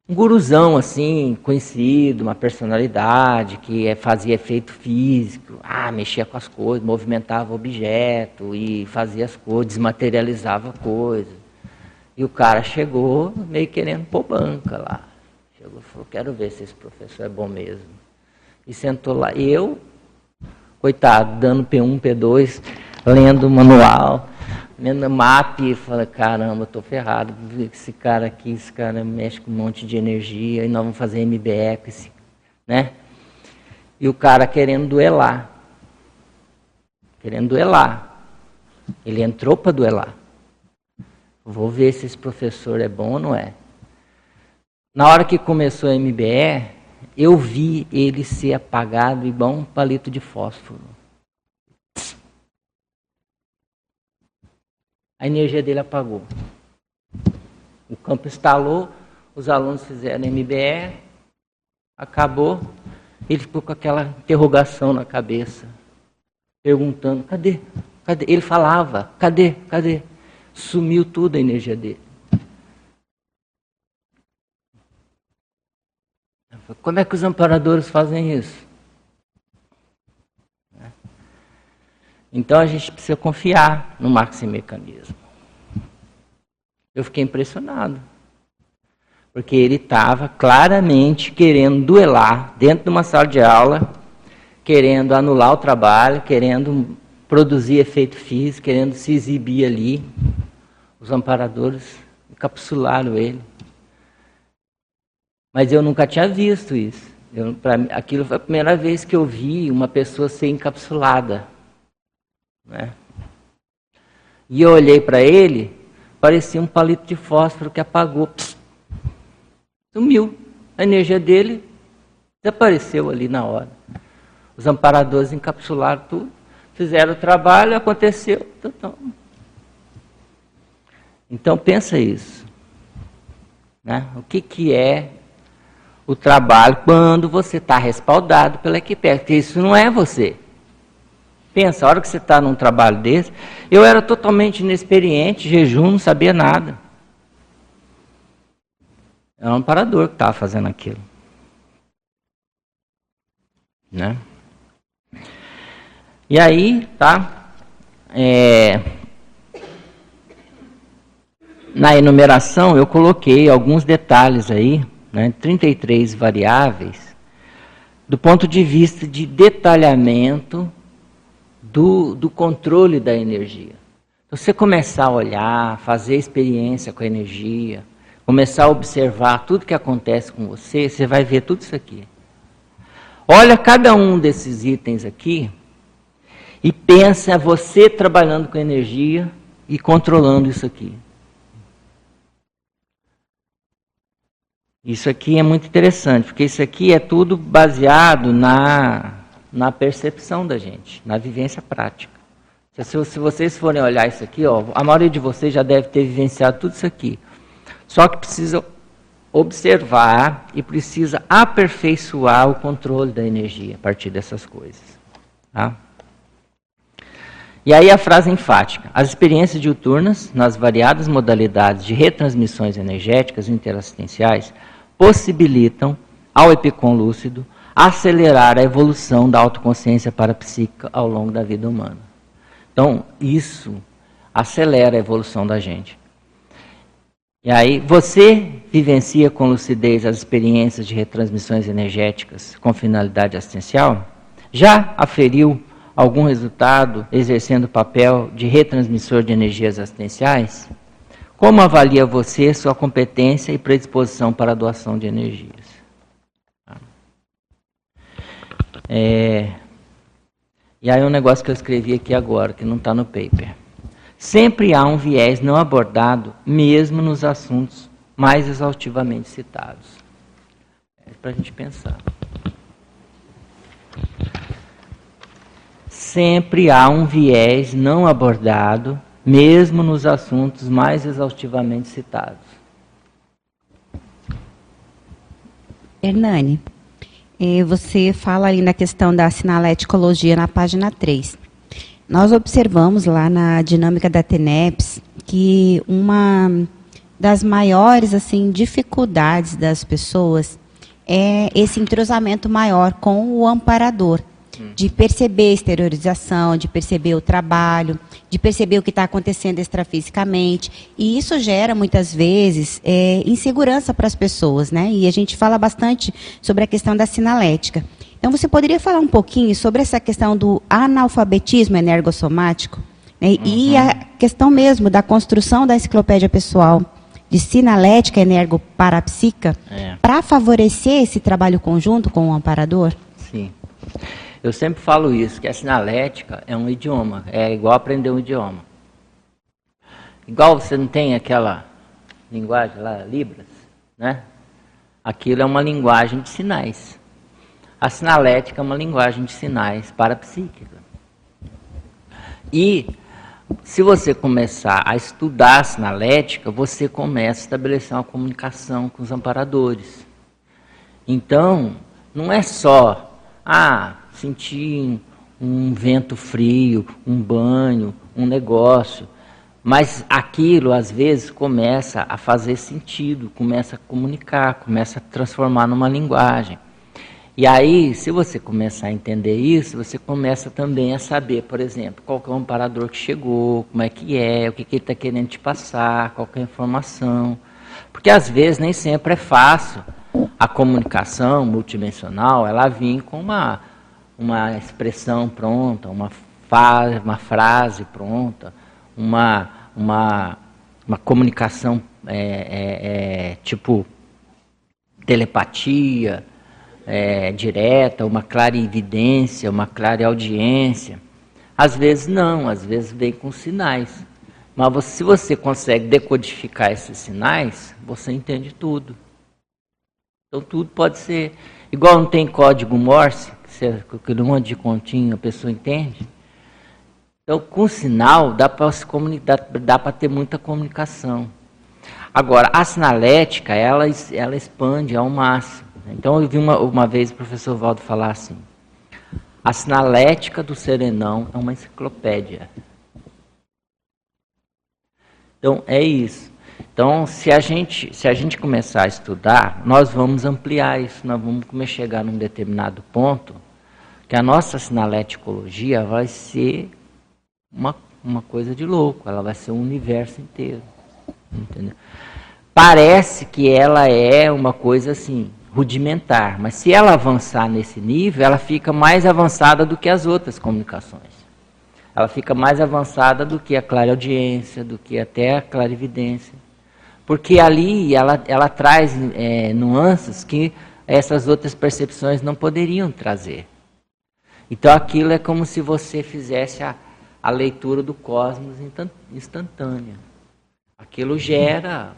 um guruzão assim, conhecido, uma personalidade que é, fazia efeito físico, ah, mexia com as coisas, movimentava objeto e fazia as coisas, desmaterializava coisas. E o cara chegou meio querendo pôr banca lá. Chegou e falou, quero ver se esse professor é bom mesmo. E sentou lá. E eu, coitado, dando P1, P2, lendo o manual Vendo map e falei, caramba, estou ferrado. Esse cara aqui, esse cara mexe com um monte de energia e nós vamos fazer MBE com esse, né? E o cara querendo duelar. Querendo duelar. Ele entrou para duelar. Vou ver se esse professor é bom ou não é. Na hora que começou a MBE, eu vi ele ser apagado igual um palito de fósforo. a energia dele apagou. O campo instalou, os alunos fizeram MBE, acabou, ele ficou com aquela interrogação na cabeça, perguntando: cadê? Cadê? Ele falava: cadê? Cadê? Sumiu tudo a energia dele. Como é que os amparadores fazem isso? Então a gente precisa confiar no maximecanismo. Eu fiquei impressionado. Porque ele estava claramente querendo duelar dentro de uma sala de aula, querendo anular o trabalho, querendo produzir efeito físico, querendo se exibir ali. Os amparadores encapsularam ele. Mas eu nunca tinha visto isso. Eu, pra, aquilo foi a primeira vez que eu vi uma pessoa ser encapsulada né? E eu olhei para ele, parecia um palito de fósforo que apagou. Pss, sumiu. A energia dele desapareceu ali na hora. Os amparadores encapsularam tudo, fizeram o trabalho, aconteceu. Então, então pensa isso. Né? O que, que é o trabalho quando você está respaldado pela equipe? Porque isso não é você. Pensa, a hora que você está num trabalho desse, eu era totalmente inexperiente, jejum, não sabia nada. Era um parador que estava fazendo aquilo. Né? E aí, tá? É, na enumeração eu coloquei alguns detalhes aí, né, 33 variáveis, do ponto de vista de detalhamento do, do controle da energia. Então, você começar a olhar, fazer experiência com a energia, começar a observar tudo que acontece com você, você vai ver tudo isso aqui. Olha cada um desses itens aqui e pensa você trabalhando com energia e controlando isso aqui. Isso aqui é muito interessante, porque isso aqui é tudo baseado na na percepção da gente, na vivência prática. Se, se vocês forem olhar isso aqui, ó, a maioria de vocês já deve ter vivenciado tudo isso aqui. Só que precisa observar e precisa aperfeiçoar o controle da energia a partir dessas coisas. Tá? E aí a frase enfática. As experiências diuturnas, nas variadas modalidades de retransmissões energéticas interassistenciais, possibilitam ao epicom lúcido acelerar a evolução da autoconsciência parapsíquica ao longo da vida humana. Então, isso acelera a evolução da gente. E aí, você vivencia com lucidez as experiências de retransmissões energéticas com finalidade assistencial? Já aferiu algum resultado exercendo o papel de retransmissor de energias assistenciais? Como avalia você sua competência e predisposição para a doação de energias? É... E aí um negócio que eu escrevi aqui agora, que não está no paper. Sempre há um viés não abordado, mesmo nos assuntos mais exaustivamente citados. É para a gente pensar. Sempre há um viés não abordado, mesmo nos assuntos mais exaustivamente citados. Hernani, você fala ali na questão da sinaléticologia na página 3. Nós observamos lá na dinâmica da TENEPS que uma das maiores assim dificuldades das pessoas é esse entrosamento maior com o amparador, de perceber a exteriorização, de perceber o trabalho, de perceber o que está acontecendo extrafisicamente. E isso gera, muitas vezes, é, insegurança para as pessoas, né? E a gente fala bastante sobre a questão da sinalética. Então, você poderia falar um pouquinho sobre essa questão do analfabetismo energossomático né? uhum. e a questão mesmo da construção da enciclopédia pessoal de sinalética energoparapsíquica é. para favorecer esse trabalho conjunto com o amparador? Sim. Eu sempre falo isso, que a sinalética é um idioma, é igual aprender um idioma. Igual você não tem aquela linguagem lá, Libras, né? Aquilo é uma linguagem de sinais. A sinalética é uma linguagem de sinais parapsíquica. E se você começar a estudar a sinalética, você começa a estabelecer uma comunicação com os amparadores. Então, não é só, ah, sentir um vento frio, um banho, um negócio. Mas aquilo, às vezes, começa a fazer sentido, começa a comunicar, começa a transformar numa linguagem. E aí, se você começar a entender isso, você começa também a saber, por exemplo, qual é o amparador que chegou, como é que é, o que, que ele está querendo te passar, qual é a informação. Porque às vezes nem sempre é fácil a comunicação multidimensional, ela vir com uma, uma expressão pronta, uma, uma frase pronta, uma, uma, uma comunicação é, é, é, tipo telepatia, é, direta, uma clara evidência, uma clara audiência. Às vezes não, às vezes vem com sinais. Mas você, se você consegue decodificar esses sinais, você entende tudo. Então tudo pode ser. Igual não tem código Morse, um monte de continho a pessoa entende. Então, com sinal, dá para dá ter muita comunicação. Agora, a sinalética, ela, ela expande ao máximo. Então eu vi uma, uma vez o professor Valdo falar assim: a sinalética do serenão é uma enciclopédia. Então é isso. Então, se a gente, se a gente começar a estudar, nós vamos ampliar isso, nós vamos começar a chegar num determinado ponto que a nossa sinaléticologia vai ser uma, uma coisa de louco, ela vai ser um universo inteiro. Entendeu? Parece que ela é uma coisa assim, rudimentar, mas se ela avançar nesse nível, ela fica mais avançada do que as outras comunicações. Ela fica mais avançada do que a clareaudiência, do que até a clarividência. Porque ali ela, ela traz é, nuances que essas outras percepções não poderiam trazer. Então aquilo é como se você fizesse a, a leitura do cosmos instantânea. Aquilo gera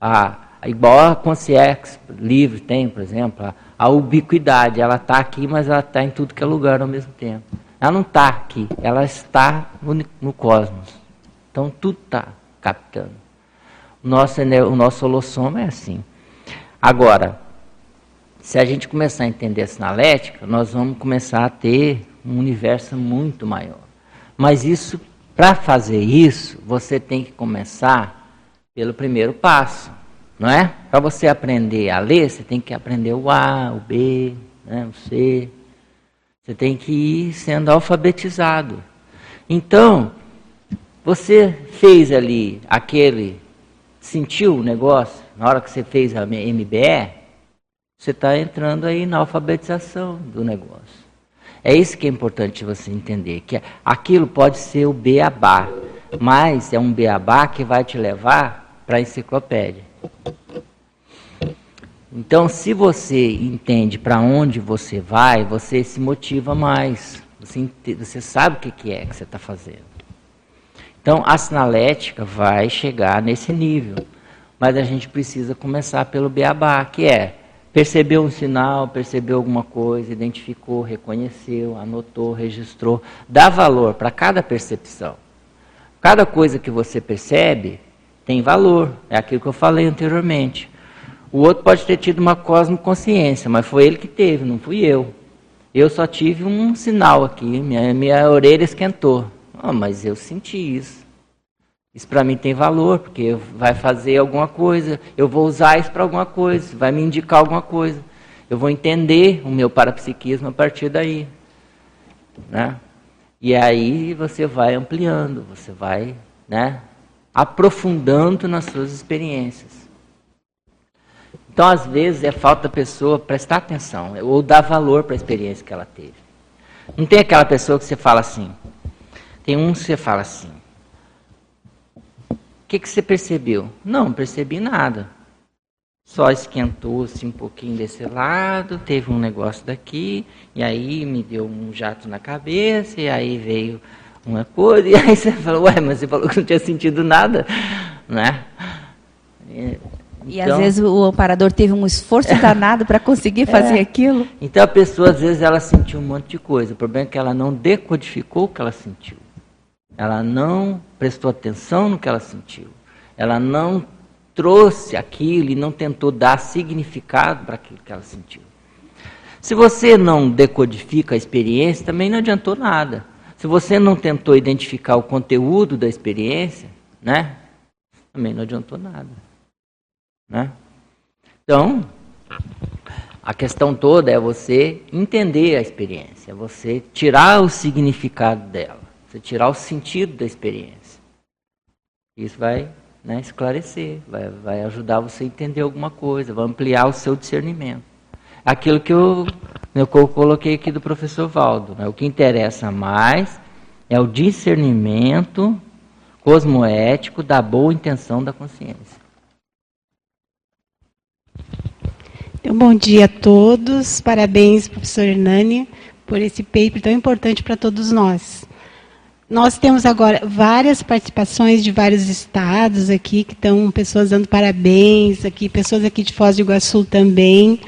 a, igual a Concierge livre tem, por exemplo, a, a ubiquidade. Ela está aqui, mas ela está em tudo que é lugar ao mesmo tempo. Ela não está aqui, ela está no, no cosmos. Então tudo está captando. O nosso, o nosso holossoma é assim. Agora, se a gente começar a entender a sinalética, nós vamos começar a ter um universo muito maior. Mas isso, para fazer isso, você tem que começar pelo primeiro passo não é? Para você aprender a ler, você tem que aprender o A, o B, né, o C. Você tem que ir sendo alfabetizado. Então, você fez ali aquele, sentiu o negócio, na hora que você fez a MBE, você está entrando aí na alfabetização do negócio. É isso que é importante você entender, que aquilo pode ser o beabá, mas é um beabá que vai te levar para a enciclopédia. Então, se você entende para onde você vai, você se motiva mais. Você, você sabe o que, que é que você está fazendo. Então, a sinalética vai chegar nesse nível. Mas a gente precisa começar pelo beabá, que é percebeu um sinal, percebeu alguma coisa, identificou, reconheceu, anotou, registrou. Dá valor para cada percepção. Cada coisa que você percebe, tem valor. É aquilo que eu falei anteriormente. O outro pode ter tido uma cosmoconsciência, mas foi ele que teve, não fui eu. Eu só tive um sinal aqui, minha, minha orelha esquentou. Ah, mas eu senti isso. Isso para mim tem valor, porque vai fazer alguma coisa, eu vou usar isso para alguma coisa, vai me indicar alguma coisa. Eu vou entender o meu parapsiquismo a partir daí. Né? E aí você vai ampliando, você vai né, aprofundando nas suas experiências. Então, às vezes, é falta da pessoa prestar atenção ou dar valor para a experiência que ela teve. Não tem aquela pessoa que você fala assim. Tem um que você fala assim. O que, que você percebeu? Não, percebi nada. Só esquentou-se um pouquinho desse lado, teve um negócio daqui, e aí me deu um jato na cabeça, e aí veio uma coisa, [LAUGHS] e aí você falou, ué, mas você falou que não tinha sentido nada, né? E então, às vezes o amparador teve um esforço [LAUGHS] danado para conseguir fazer é, aquilo. Então a pessoa, às vezes, ela sentiu um monte de coisa. O problema é que ela não decodificou o que ela sentiu. Ela não prestou atenção no que ela sentiu. Ela não trouxe aquilo e não tentou dar significado para aquilo que ela sentiu. Se você não decodifica a experiência, também não adiantou nada. Se você não tentou identificar o conteúdo da experiência, né? Também não adiantou nada. Né? Então, a questão toda é você entender a experiência, é você tirar o significado dela, você tirar o sentido da experiência. Isso vai né, esclarecer, vai, vai ajudar você a entender alguma coisa, vai ampliar o seu discernimento. Aquilo que eu, eu coloquei aqui do professor Valdo, né, o que interessa mais é o discernimento cosmoético da boa intenção da consciência. Então, bom dia a todos. Parabéns, professor Hernani, por esse paper tão importante para todos nós. Nós temos agora várias participações de vários estados aqui, que estão pessoas dando parabéns, aqui, pessoas aqui de Foz do Iguaçu também.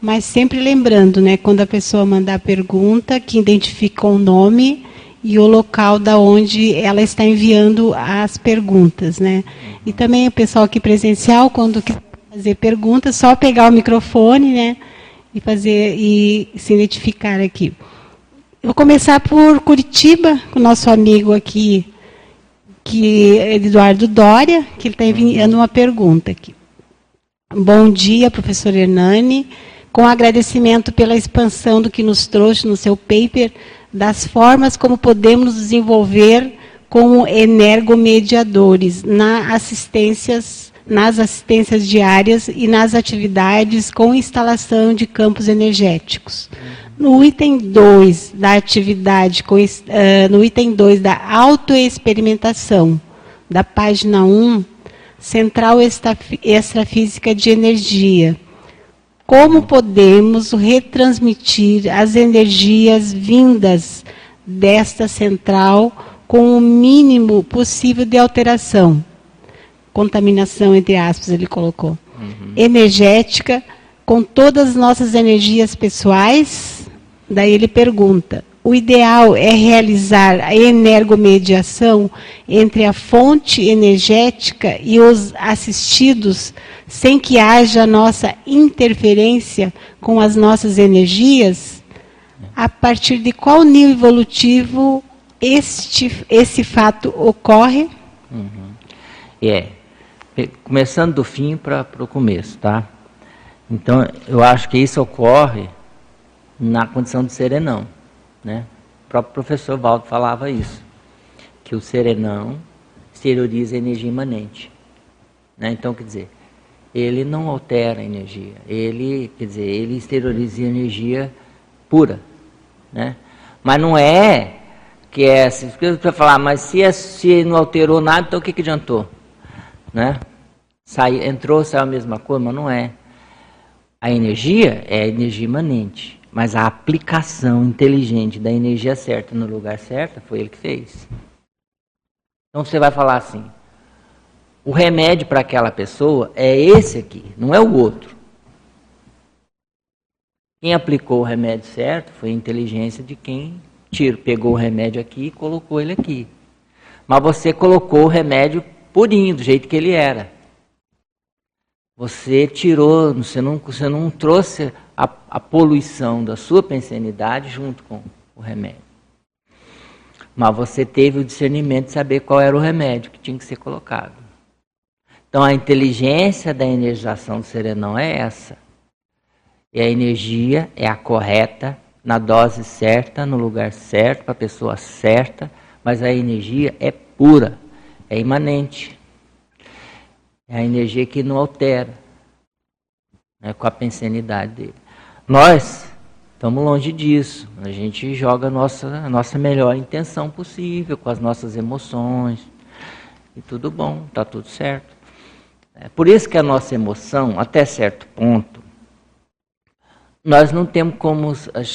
Mas sempre lembrando, né, quando a pessoa mandar a pergunta, que identifica o nome e o local da onde ela está enviando as perguntas, né? E também o pessoal aqui presencial, quando fazer perguntas, só pegar o microfone, né? E fazer e se identificar aqui. Vou começar por Curitiba, com o nosso amigo aqui, que é Eduardo Dória, que ele está enviando uma pergunta aqui. Bom dia, professor Hernani. Com agradecimento pela expansão do que nos trouxe no seu paper, das formas como podemos desenvolver como energomediadores na assistências nas assistências diárias e nas atividades com instalação de campos energéticos. No item 2 da atividade, com, uh, no item 2 da autoexperimentação, da página 1, Central Extrafísica de Energia. Como podemos retransmitir as energias vindas desta central com o mínimo possível de alteração? Contaminação, entre aspas, ele colocou. Uhum. Energética, com todas as nossas energias pessoais. Daí ele pergunta: o ideal é realizar a energomediação entre a fonte energética e os assistidos, sem que haja nossa interferência com as nossas energias? A partir de qual nível evolutivo este, esse fato ocorre? Uhum. É, começando do fim para o começo, tá? Então, eu acho que isso ocorre na condição de serenão, né? O próprio professor Valdo falava isso, que o serenão exterioriza a energia imanente, né? Então, quer dizer, ele não altera a energia, ele, quer dizer, ele exterioriza a energia pura, né? Mas não é que é, se você falar, mas se, é, se não alterou nada, então o que, que adiantou? Né? Sai, entrou, saiu a mesma coisa, mas não é. A energia é a energia imanente, mas a aplicação inteligente da energia certa no lugar certo foi ele que fez. Então você vai falar assim: o remédio para aquela pessoa é esse aqui, não é o outro. Quem aplicou o remédio certo foi a inteligência de quem tiro, pegou o remédio aqui e colocou ele aqui. Mas você colocou o remédio purinho, do jeito que ele era. Você tirou, você não, você não trouxe a, a poluição da sua pensanidade junto com o remédio. Mas você teve o discernimento de saber qual era o remédio que tinha que ser colocado. Então a inteligência da energização do serenão é essa. E a energia é a correta, na dose certa, no lugar certo, para a pessoa certa, mas a energia é pura, é imanente. É a energia que não altera né, com a pensenidade dele. Nós estamos longe disso. A gente joga a nossa, a nossa melhor intenção possível, com as nossas emoções. E tudo bom, está tudo certo. É por isso que a nossa emoção, até certo ponto, nós não temos como,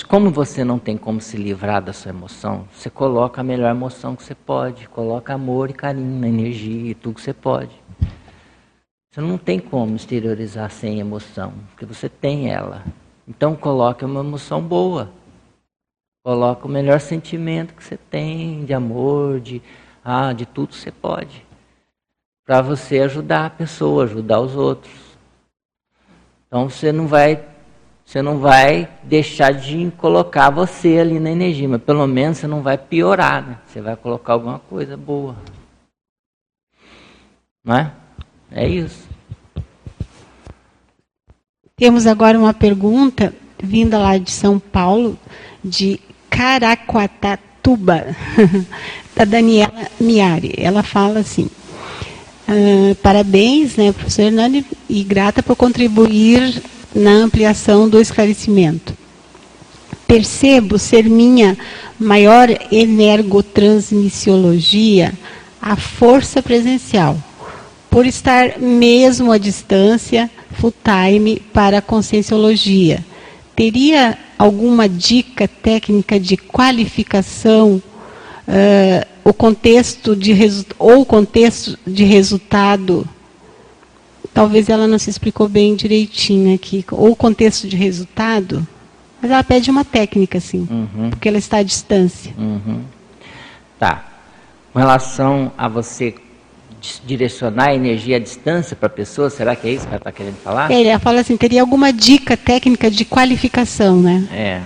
como você não tem como se livrar da sua emoção, você coloca a melhor emoção que você pode, coloca amor e carinho, energia, tudo que você pode. Você não tem como exteriorizar sem emoção, porque você tem ela. Então coloque uma emoção boa. Coloque o melhor sentimento que você tem de amor, de ah, de tudo que você pode. Para você ajudar a pessoa, ajudar os outros. Então você não vai você não vai deixar de colocar você ali na energia, mas pelo menos você não vai piorar, né? Você vai colocar alguma coisa boa. Não é? É isso. Temos agora uma pergunta vinda lá de São Paulo, de Caraguatatuba, [LAUGHS] da Daniela Miari. Ela fala assim: ah, parabéns, né, professor Hernani, e grata por contribuir na ampliação do esclarecimento. Percebo ser minha maior energotransmissiologia a força presencial, por estar mesmo à distância, full time para a conscienciologia. Teria alguma dica técnica de qualificação uh, o contexto de ou contexto de resultado Talvez ela não se explicou bem direitinho aqui. Ou o contexto de resultado, mas ela pede uma técnica, assim, uhum. porque ela está à distância. Uhum. Tá. Com relação a você direcionar a energia à distância para a pessoa, será que é isso que ela está querendo falar? É, ela fala assim, teria alguma dica técnica de qualificação, né? É.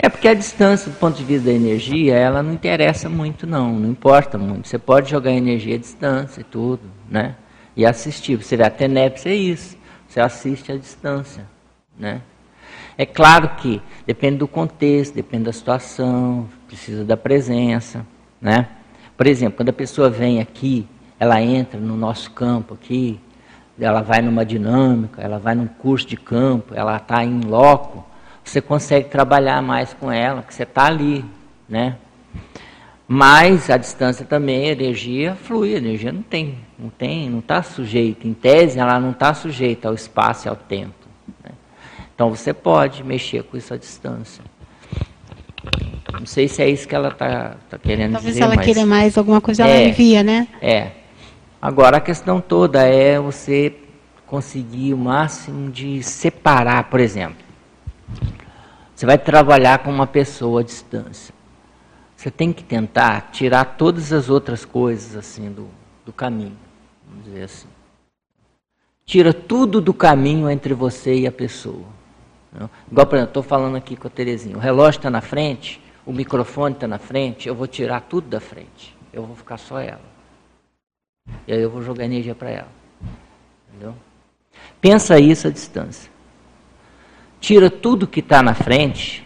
É porque a distância, do ponto de vista da energia, ela não interessa muito, não, não importa muito. Você pode jogar energia à distância e tudo, né? E assistir. Você vê a TENEPS é isso, você assiste à distância, né? É claro que depende do contexto, depende da situação, precisa da presença, né? Por exemplo, quando a pessoa vem aqui, ela entra no nosso campo aqui, ela vai numa dinâmica, ela vai num curso de campo, ela está em loco, você consegue trabalhar mais com ela, porque você está ali, né? Mas a distância também, a energia flui, a energia não tem, não tem, não está sujeita. Em tese, ela não está sujeita ao espaço e ao tempo. Né? Então você pode mexer com isso à distância. Não sei se é isso que ela está tá querendo Talvez dizer. Talvez ela mas... queira mais alguma coisa, ela é, envia, né? É. Agora a questão toda é você conseguir o máximo de separar, por exemplo. Você vai trabalhar com uma pessoa à distância. Você tem que tentar tirar todas as outras coisas assim do, do caminho, vamos dizer assim. Tira tudo do caminho entre você e a pessoa. Não? Igual, por exemplo, estou falando aqui com a Terezinha. O relógio está na frente, o microfone está na frente, eu vou tirar tudo da frente. Eu vou ficar só ela. E aí eu vou jogar energia para ela. Entendeu? Pensa isso à distância. Tira tudo que está na frente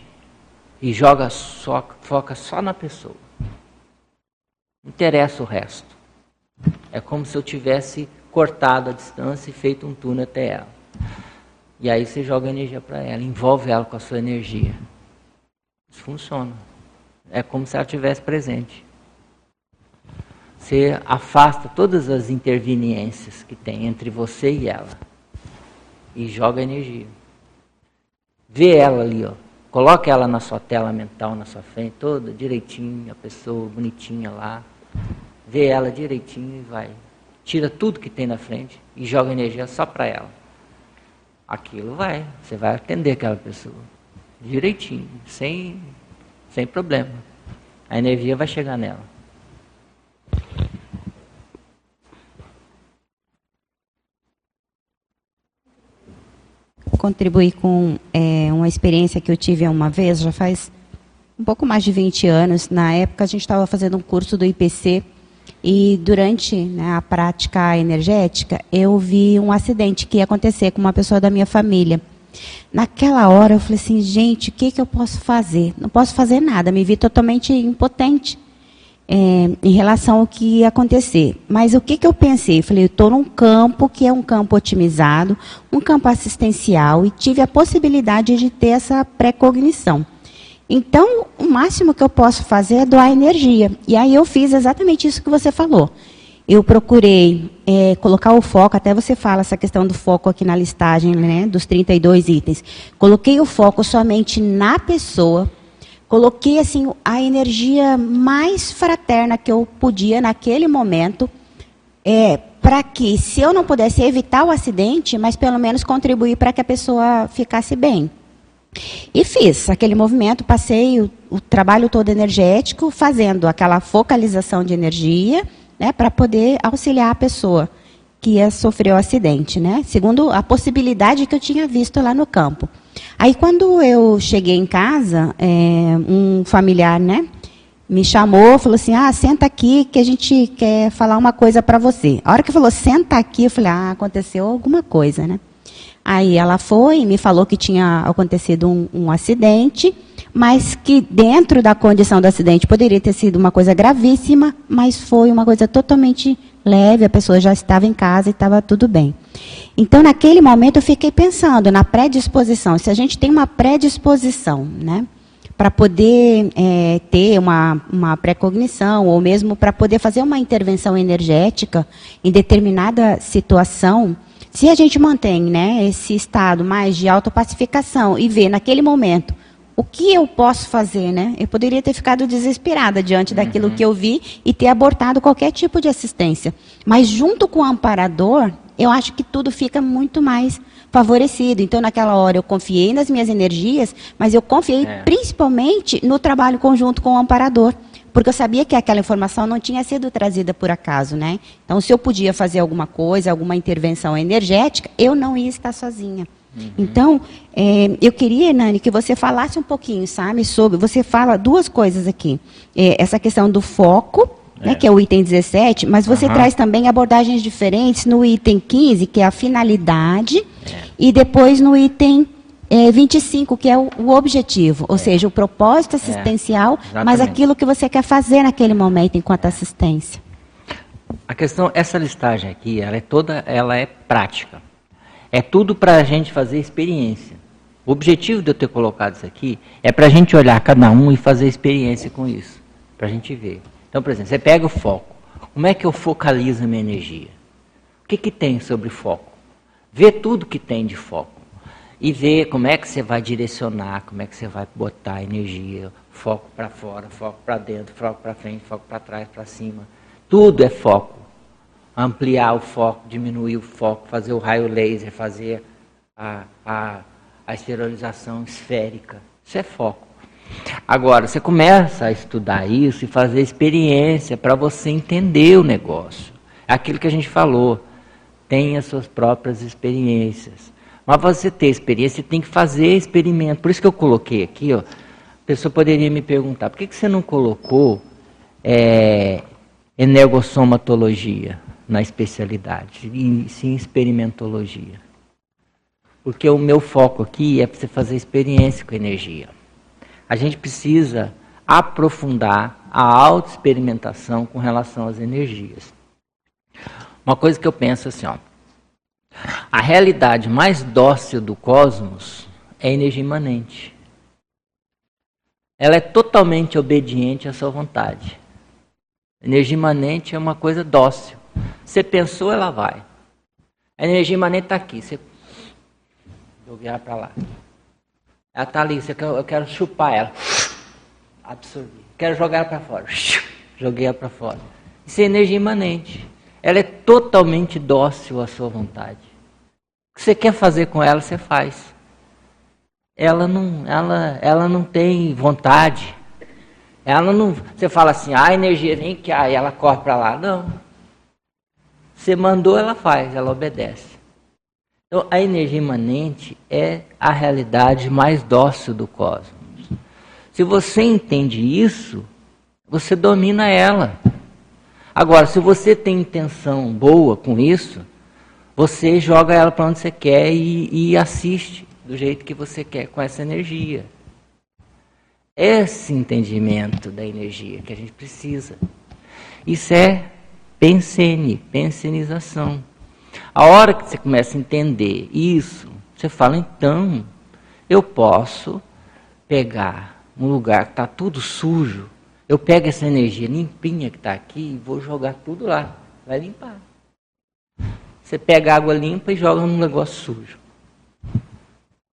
e joga só, foca só na pessoa. Interessa o resto. É como se eu tivesse cortado a distância e feito um túnel até ela. E aí você joga energia para ela, envolve ela com a sua energia. Isso funciona. É como se ela estivesse presente. Você afasta todas as interveniências que tem entre você e ela. E joga energia. Vê ela ali, ó, Coloque ela na sua tela mental, na sua frente, toda direitinho, a pessoa bonitinha lá. Vê ela direitinho e vai. Tira tudo que tem na frente e joga energia só para ela. Aquilo vai, você vai atender aquela pessoa. Direitinho, sem, sem problema. A energia vai chegar nela. Contribuir com é, uma experiência que eu tive uma vez, já faz um pouco mais de 20 anos. Na época, a gente estava fazendo um curso do IPC e durante né, a prática energética, eu vi um acidente que ia acontecer com uma pessoa da minha família. Naquela hora, eu falei assim, gente, o que, que eu posso fazer? Não posso fazer nada, me vi totalmente impotente é, em relação ao que ia acontecer. Mas o que, que eu pensei? Eu falei, eu estou num campo que é um campo otimizado, um campo assistencial, e tive a possibilidade de ter essa pré-cognição. Então, o máximo que eu posso fazer é doar energia. E aí eu fiz exatamente isso que você falou. Eu procurei é, colocar o foco, até você fala essa questão do foco aqui na listagem, né, dos 32 itens. Coloquei o foco somente na pessoa, coloquei assim a energia mais fraterna que eu podia naquele momento, é, para que, se eu não pudesse evitar o acidente, mas pelo menos contribuir para que a pessoa ficasse bem. E fiz aquele movimento, passei o, o trabalho todo energético, fazendo aquela focalização de energia, né, para poder auxiliar a pessoa que ia sofrer o acidente, né, segundo a possibilidade que eu tinha visto lá no campo. Aí, quando eu cheguei em casa, é, um familiar, né, me chamou, falou assim: Ah, senta aqui que a gente quer falar uma coisa para você. A hora que falou, senta aqui, eu falei: Ah, aconteceu alguma coisa, né? Aí ela foi e me falou que tinha acontecido um, um, acidente, mas que dentro da condição do acidente poderia ter sido uma coisa gravíssima, mas foi uma coisa totalmente leve, a pessoa já estava em casa e estava tudo bem. Então, naquele momento, eu fiquei pensando na predisposição. Se a gente tem uma predisposição, né, para poder é, ter uma, uma pré-cognição, ou mesmo para poder fazer uma intervenção energética em determinada situação, se a gente mantém né, esse estado mais de autopacificação e vê naquele momento o que eu posso fazer, né? Eu poderia ter ficado desesperada diante daquilo uhum. que eu vi e ter abortado qualquer tipo de assistência. Mas junto com o amparador, eu acho que tudo fica muito mais favorecido. Então, naquela hora, eu confiei nas minhas energias, mas eu confiei é. principalmente no trabalho conjunto com o amparador porque eu sabia que aquela informação não tinha sido trazida por acaso, né? Então, se eu podia fazer alguma coisa, alguma intervenção energética, eu não ia estar sozinha. Uhum. Então, é, eu queria, Nani, que você falasse um pouquinho, sabe, sobre. Você fala duas coisas aqui. É, essa questão do foco, né, é. Né, que é o item 17, mas você uhum. traz também abordagens diferentes no item 15, que é a finalidade, é. e depois no item é, 25, que é o, o objetivo, ou é. seja, o propósito assistencial, é, mas aquilo que você quer fazer naquele momento enquanto assistência. A questão, essa listagem aqui, ela é toda, ela é prática. É tudo para a gente fazer experiência. O objetivo de eu ter colocado isso aqui é para a gente olhar cada um e fazer experiência com isso, para a gente ver. Então, por exemplo, você pega o foco. Como é que eu focalizo a minha energia? O que, que tem sobre foco? Vê tudo que tem de foco e ver como é que você vai direcionar, como é que você vai botar energia, foco para fora, foco para dentro, foco para frente, foco para trás, para cima. Tudo é foco. Ampliar o foco, diminuir o foco, fazer o raio laser, fazer a, a, a esterilização esférica. Isso é foco. Agora, você começa a estudar isso e fazer experiência para você entender o negócio. É aquilo que a gente falou. Tenha suas próprias experiências. Mas você ter experiência, você tem que fazer experimento. Por isso que eu coloquei aqui, ó. A pessoa poderia me perguntar, por que, que você não colocou é, energossomatologia na especialidade, e sim experimentologia? Porque o meu foco aqui é você fazer experiência com energia. A gente precisa aprofundar a autoexperimentação com relação às energias. Uma coisa que eu penso assim, ó. A realidade mais dócil do cosmos é a energia imanente. Ela é totalmente obediente à sua vontade. A energia imanente é uma coisa dócil. Você pensou, ela vai. A energia imanente está aqui. Você virar para lá. Ela está ali. Você quer, eu quero chupar ela. Absorver. Quero jogar ela para fora. Joguei ela para fora. Isso é energia imanente. Ela é totalmente dócil à sua vontade. O que você quer fazer com ela, você faz. Ela não, ela, ela não tem vontade. Ela não, você fala assim, ah, energia vem que aí ela corre para lá. Não. Você mandou, ela faz, ela obedece. Então, a energia imanente é a realidade mais dócil do cosmos. Se você entende isso, você domina ela. Agora, se você tem intenção boa com isso, você joga ela para onde você quer e, e assiste do jeito que você quer com essa energia. Esse entendimento da energia que a gente precisa. Isso é pensene, pensenização. A hora que você começa a entender isso, você fala, então, eu posso pegar um lugar que está tudo sujo, eu pego essa energia limpinha que está aqui e vou jogar tudo lá. Vai limpar. Você pega água limpa e joga num negócio sujo.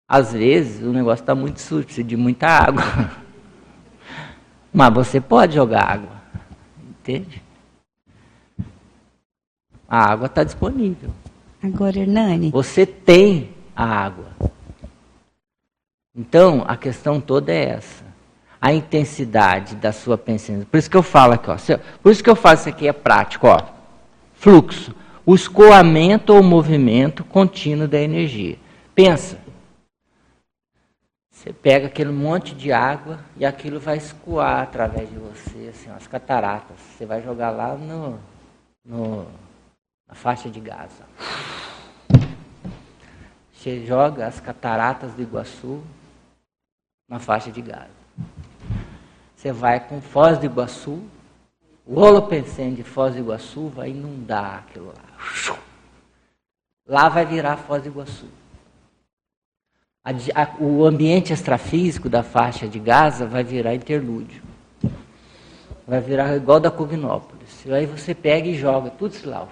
Às vezes o negócio está muito sujo, precisa de muita água. [LAUGHS] Mas você pode jogar água. Entende? A água está disponível. Agora, Hernani. Você tem a água. Então, a questão toda é essa. A intensidade da sua pensamento. Por isso que eu falo aqui, ó. Por isso que eu faço isso aqui é prático, ó. Fluxo o escoamento ou movimento contínuo da energia. Pensa. Você pega aquele monte de água e aquilo vai escoar através de você, assim, as cataratas. Você vai jogar lá no, no, na faixa de Gaza. Você joga as cataratas do Iguaçu na faixa de Gaza. Você vai com Foz do Iguaçu, o Holopensene de Foz do Iguaçu vai inundar aquilo lá. Lá vai virar Foz do Iguaçu. A, a, o ambiente extrafísico da faixa de Gaza vai virar interlúdio. Vai virar igual da Cognópolis. E aí você pega e joga tudo isso lá.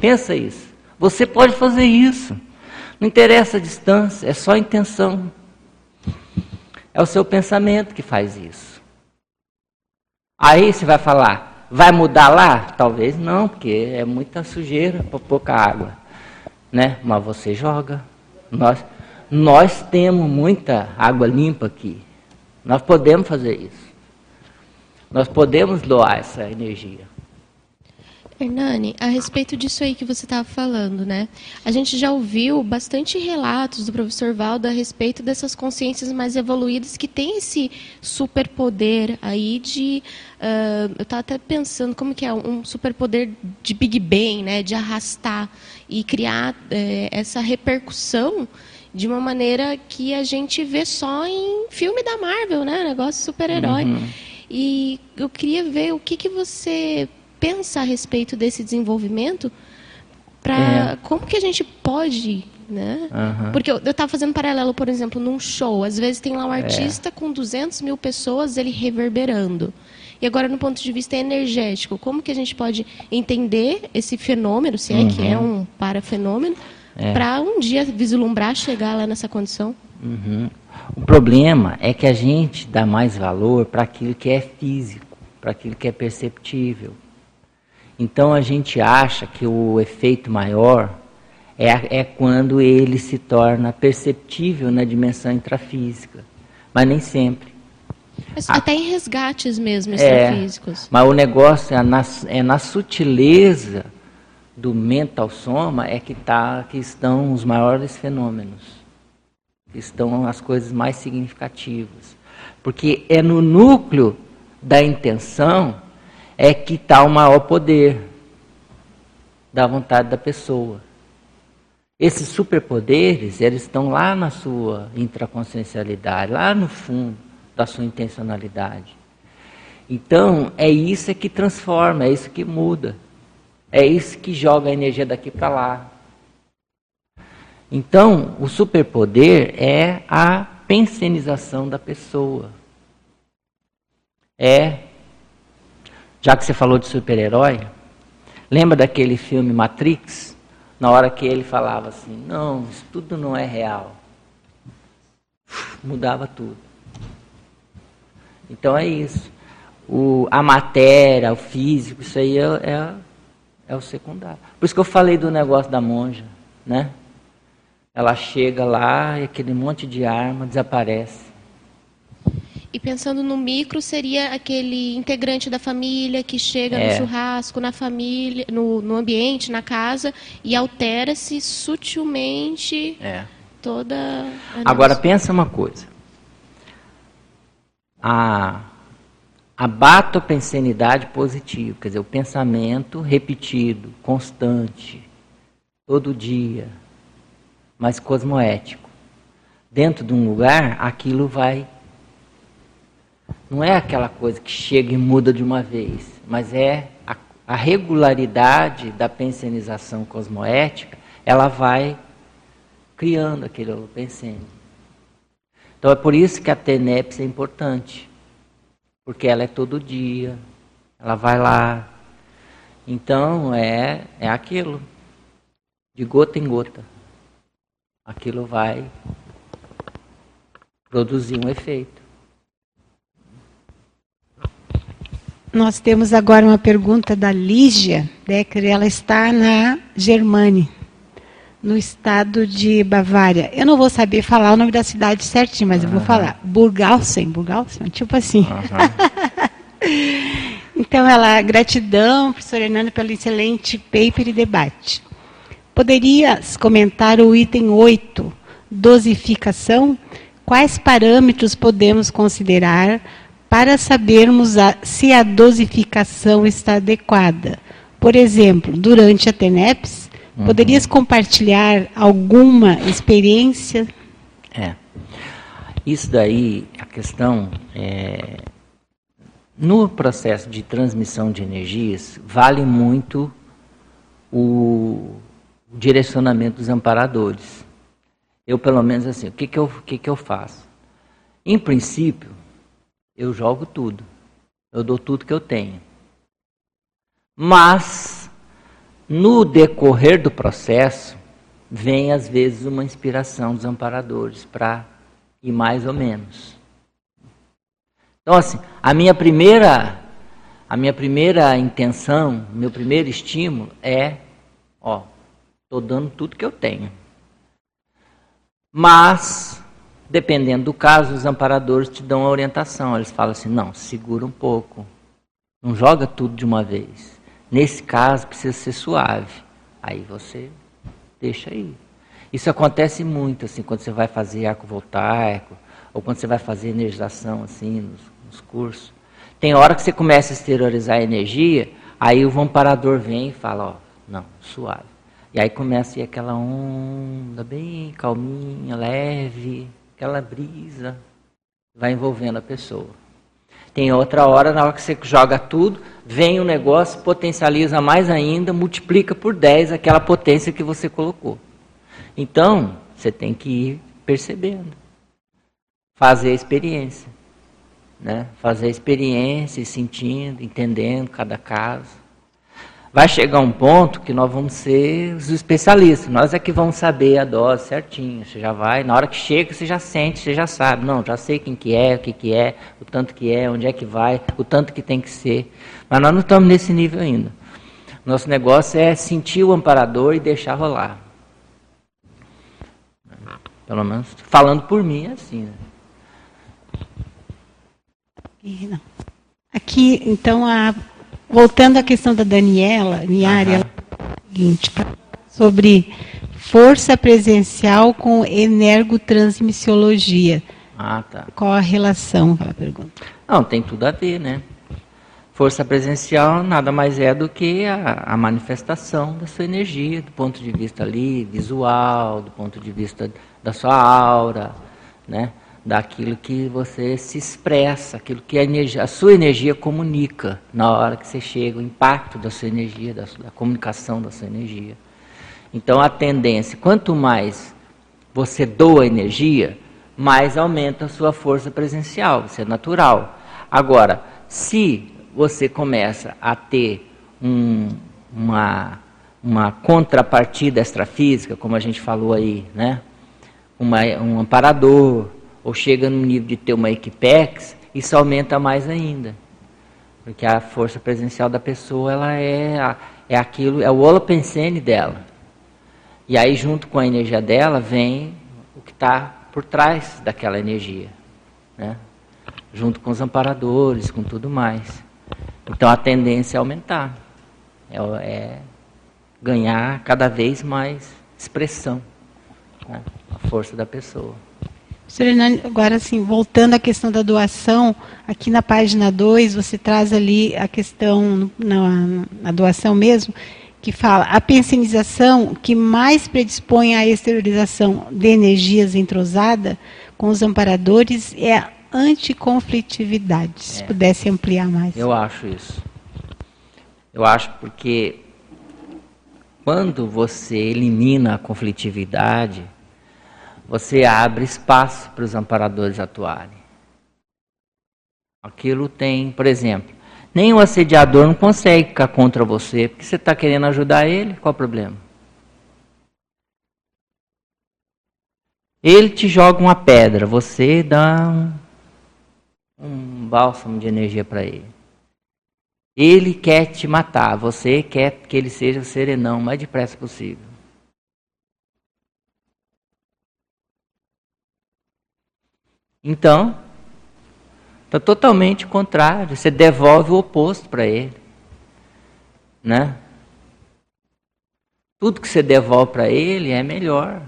Pensa isso. Você pode fazer isso. Não interessa a distância, é só a intenção. É o seu pensamento que faz isso. Aí você vai falar, Vai mudar lá? Talvez não, porque é muita sujeira para pouca água. Né? Mas você joga. Nós, nós temos muita água limpa aqui. Nós podemos fazer isso. Nós podemos doar essa energia. Hernani, a respeito disso aí que você estava falando, né? A gente já ouviu bastante relatos do professor Valdo a respeito dessas consciências mais evoluídas que têm esse superpoder aí de. Uh, eu estava até pensando como que é um superpoder de Big Bang, né? De arrastar e criar eh, essa repercussão de uma maneira que a gente vê só em filme da Marvel, né? Negócio super-herói. Uhum. E eu queria ver o que, que você pensa a respeito desse desenvolvimento para é. como que a gente pode né? Uhum. Porque eu estava fazendo paralelo, por exemplo, num show. Às vezes tem lá um é. artista é. com 200 mil pessoas, ele reverberando. E agora, no ponto de vista energético, como que a gente pode entender esse fenômeno, se é uhum. que é um parafenômeno, é. para um dia vislumbrar chegar lá nessa condição? Uhum. O problema é que a gente dá mais valor para aquilo que é físico, para aquilo que é perceptível. Então a gente acha que o efeito maior é, é quando ele se torna perceptível na dimensão intrafísica, mas nem sempre. Mas até em resgates mesmo extrafísicos. É, mas o negócio é na, é na sutileza do mental soma é que, tá, que estão os maiores fenômenos, que estão as coisas mais significativas. Porque é no núcleo da intenção é que está o maior poder da vontade da pessoa. Esses superpoderes, eles estão lá na sua intraconsciencialidade, lá no fundo da sua intencionalidade. Então, é isso que transforma, é isso que muda. É isso que joga a energia daqui para lá. Então, o superpoder é a pensenização da pessoa. É já que você falou de super-herói, lembra daquele filme Matrix? Na hora que ele falava assim: não, isso tudo não é real. Mudava tudo. Então é isso. O, a matéria, o físico, isso aí é, é, é o secundário. Por isso que eu falei do negócio da monja, né? Ela chega lá e aquele monte de arma desaparece. E pensando no micro, seria aquele integrante da família que chega é. no churrasco, na família, no, no ambiente, na casa, e altera-se sutilmente é. toda. Agora pensa uma coisa. a, a batopensenidade positiva, quer dizer, o pensamento repetido, constante, todo dia, mas cosmoético. Dentro de um lugar, aquilo vai. Não é aquela coisa que chega e muda de uma vez, mas é a, a regularidade da pensenização cosmoética, ela vai criando aquele holopensene. Então é por isso que a TENEPS é importante. Porque ela é todo dia, ela vai lá. Então é, é aquilo, de gota em gota. Aquilo vai produzir um efeito. Nós temos agora uma pergunta da Lígia Decker, ela está na Germânia no estado de Bavária. Eu não vou saber falar o nome da cidade certinho, mas uhum. eu vou falar. Burgausen, Burgausen, tipo assim. Uhum. [LAUGHS] então, ela, gratidão, professora Hernando, pelo excelente paper e debate. Poderias comentar o item 8, dosificação? Quais parâmetros podemos considerar para sabermos a, se a dosificação está adequada? Por exemplo, durante a TENEPS, Uhum. Poderias compartilhar alguma experiência? É. Isso daí, a questão é, no processo de transmissão de energias, vale muito o, direcionamento dos amparadores. Eu, pelo menos, assim, o que, que, eu, o que, que eu faço? Em princípio, eu jogo tudo. Eu dou tudo que eu tenho. Mas no decorrer do processo, vem às vezes uma inspiração dos amparadores para ir mais ou menos. Então assim, a minha primeira a minha primeira intenção, meu primeiro estímulo é, ó, estou dando tudo que eu tenho. Mas, dependendo do caso, os amparadores te dão a orientação. Eles falam assim, não, segura um pouco. Não joga tudo de uma vez. Nesse caso, precisa ser suave. Aí você deixa aí. Isso acontece muito, assim, quando você vai fazer arco voltaico, ou quando você vai fazer energização, assim, nos, nos cursos. Tem hora que você começa a exteriorizar a energia, aí o vamparador vem e fala, ó, não, suave. E aí começa aquela onda bem calminha, leve, aquela brisa, vai envolvendo a pessoa. Tem outra hora, na hora que você joga tudo, vem o negócio, potencializa mais ainda, multiplica por 10 aquela potência que você colocou. Então, você tem que ir percebendo. Fazer a experiência. Né? Fazer a experiência, sentindo, entendendo cada caso vai chegar um ponto que nós vamos ser os especialistas. Nós é que vamos saber a dose certinho. Você já vai, na hora que chega, você já sente, você já sabe. Não, já sei quem que é, o que que é, o tanto que é, onde é que vai, o tanto que tem que ser. Mas nós não estamos nesse nível ainda. Nosso negócio é sentir o amparador e deixar rolar. Pelo menos falando por mim é assim. Né? Aqui, então, a voltando à questão da Daniela, Niari, ela o seguinte, sobre força presencial com energotransmissiologia. Ah, tá. Qual a relação? Ela pergunta. Não, tem tudo a ver, né? Força presencial nada mais é do que a, a, manifestação da sua energia, do ponto de vista ali visual, do ponto de vista da sua aura, né? Daquilo que você se expressa, aquilo que a, energia, a, sua energia comunica na hora que você chega, o impacto da sua energia, da, da comunicação da sua energia. Então a tendência, quanto mais você doa energia, mais aumenta a sua força presencial, isso é natural. Agora, se você começa a ter um, uma, uma contrapartida extrafísica, como a gente falou aí, né? Uma, um amparador, ou chega no nível de ter uma Equipex, isso aumenta mais ainda. Porque a força presencial da pessoa ela é, a, é aquilo, é o holopensene dela. E aí, junto com a energia dela, vem o que está por trás daquela energia. Né? Junto com os amparadores, com tudo mais. Então a tendência é aumentar. É, é ganhar cada vez mais expressão. Né? A força da pessoa. Hernani, agora assim, voltando à questão da doação, aqui na página 2 você traz ali a questão na, na doação mesmo, que fala a pensionização que mais predispõe à exteriorização de energias entrosada com os amparadores é a anticonflitividade. Se é. pudesse ampliar mais. Eu acho isso. Eu acho porque quando você elimina a conflitividade, você abre espaço para os amparadores atuarem. Aquilo tem, por exemplo, nem o assediador não consegue ficar contra você, porque você está querendo ajudar ele, qual o problema? Ele te joga uma pedra, você dá um, um bálsamo de energia para ele. Ele quer te matar, você quer que ele seja serenão o mais depressa possível. Então, está totalmente contrário. Você devolve o oposto para ele. Né? Tudo que você devolve para ele é melhor.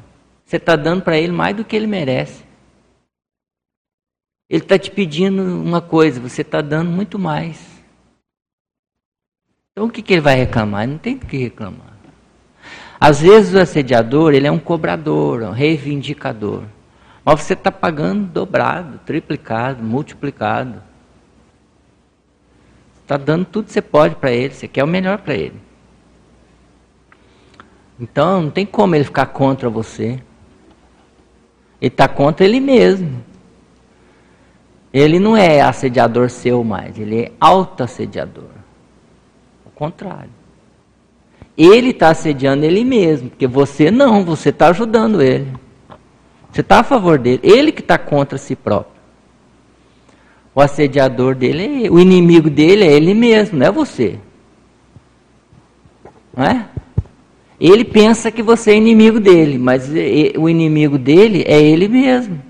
Você está dando para ele mais do que ele merece. Ele está te pedindo uma coisa, você está dando muito mais. Então o que, que ele vai reclamar? Ele não tem o que reclamar. Às vezes o assediador ele é um cobrador, um reivindicador. Mas você está pagando dobrado, triplicado, multiplicado. Está dando tudo que você pode para ele, você quer o melhor para ele. Então não tem como ele ficar contra você. Ele está contra ele mesmo. Ele não é assediador seu mais, ele é auto-assediador. O contrário. Ele está assediando ele mesmo, porque você não, você está ajudando ele. Você está a favor dele. Ele que está contra si próprio. O assediador dele, é, o inimigo dele é ele mesmo, não é você. Não é? Ele pensa que você é inimigo dele, mas o inimigo dele é ele mesmo.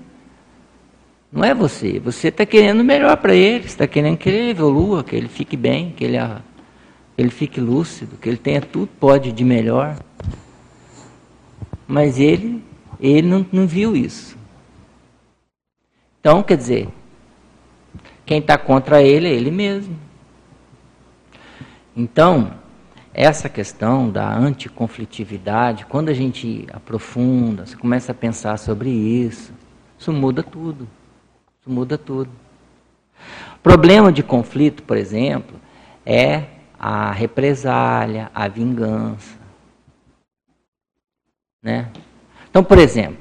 Não é você. Você está querendo melhor para ele, está querendo que ele evolua, que ele fique bem, que ele, que ele fique lúcido, que ele tenha tudo pode de melhor. Mas ele ele não, não viu isso. Então, quer dizer, quem está contra ele é ele mesmo. Então, essa questão da anticonflitividade, quando a gente aprofunda, você começa a pensar sobre isso, isso muda tudo. Isso muda tudo. Problema de conflito, por exemplo, é a represália, a vingança. Né? Então, por exemplo,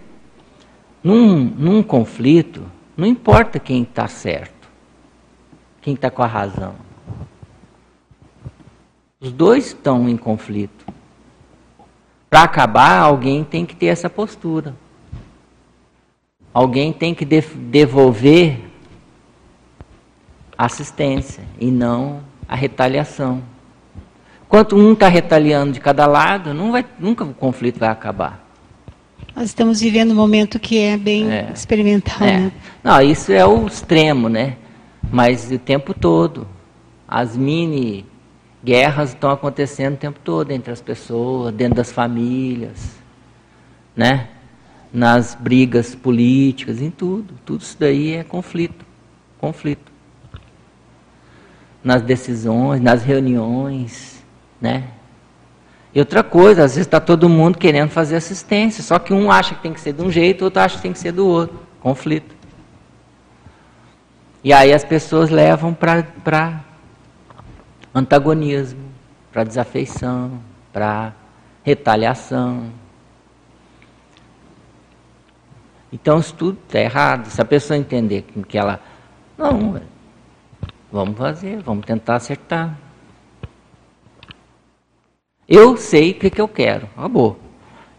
num, num conflito, não importa quem está certo, quem está com a razão. Os dois estão em conflito. Para acabar, alguém tem que ter essa postura. Alguém tem que devolver assistência e não a retaliação. Enquanto um está retaliando de cada lado, vai, nunca o conflito vai acabar. Nós estamos vivendo um momento que é bem é. experimental. É. Né? Não, isso é o extremo, né? Mas o tempo todo. As mini guerras estão acontecendo o tempo todo entre as pessoas, dentro das famílias, né? Nas brigas políticas, em tudo. Tudo isso daí é conflito. Conflito. Nas decisões, nas reuniões, né? E outra coisa, às vezes está todo mundo querendo fazer assistência, só que um acha que tem que ser de um jeito, outro acha que tem que ser do outro. Conflito. E aí as pessoas levam para antagonismo, para desafeição, para retaliação. Então isso tudo está errado. Se a pessoa entender que ela. Não, vamos fazer, vamos tentar acertar. Eu sei o que, que eu quero. Acabou.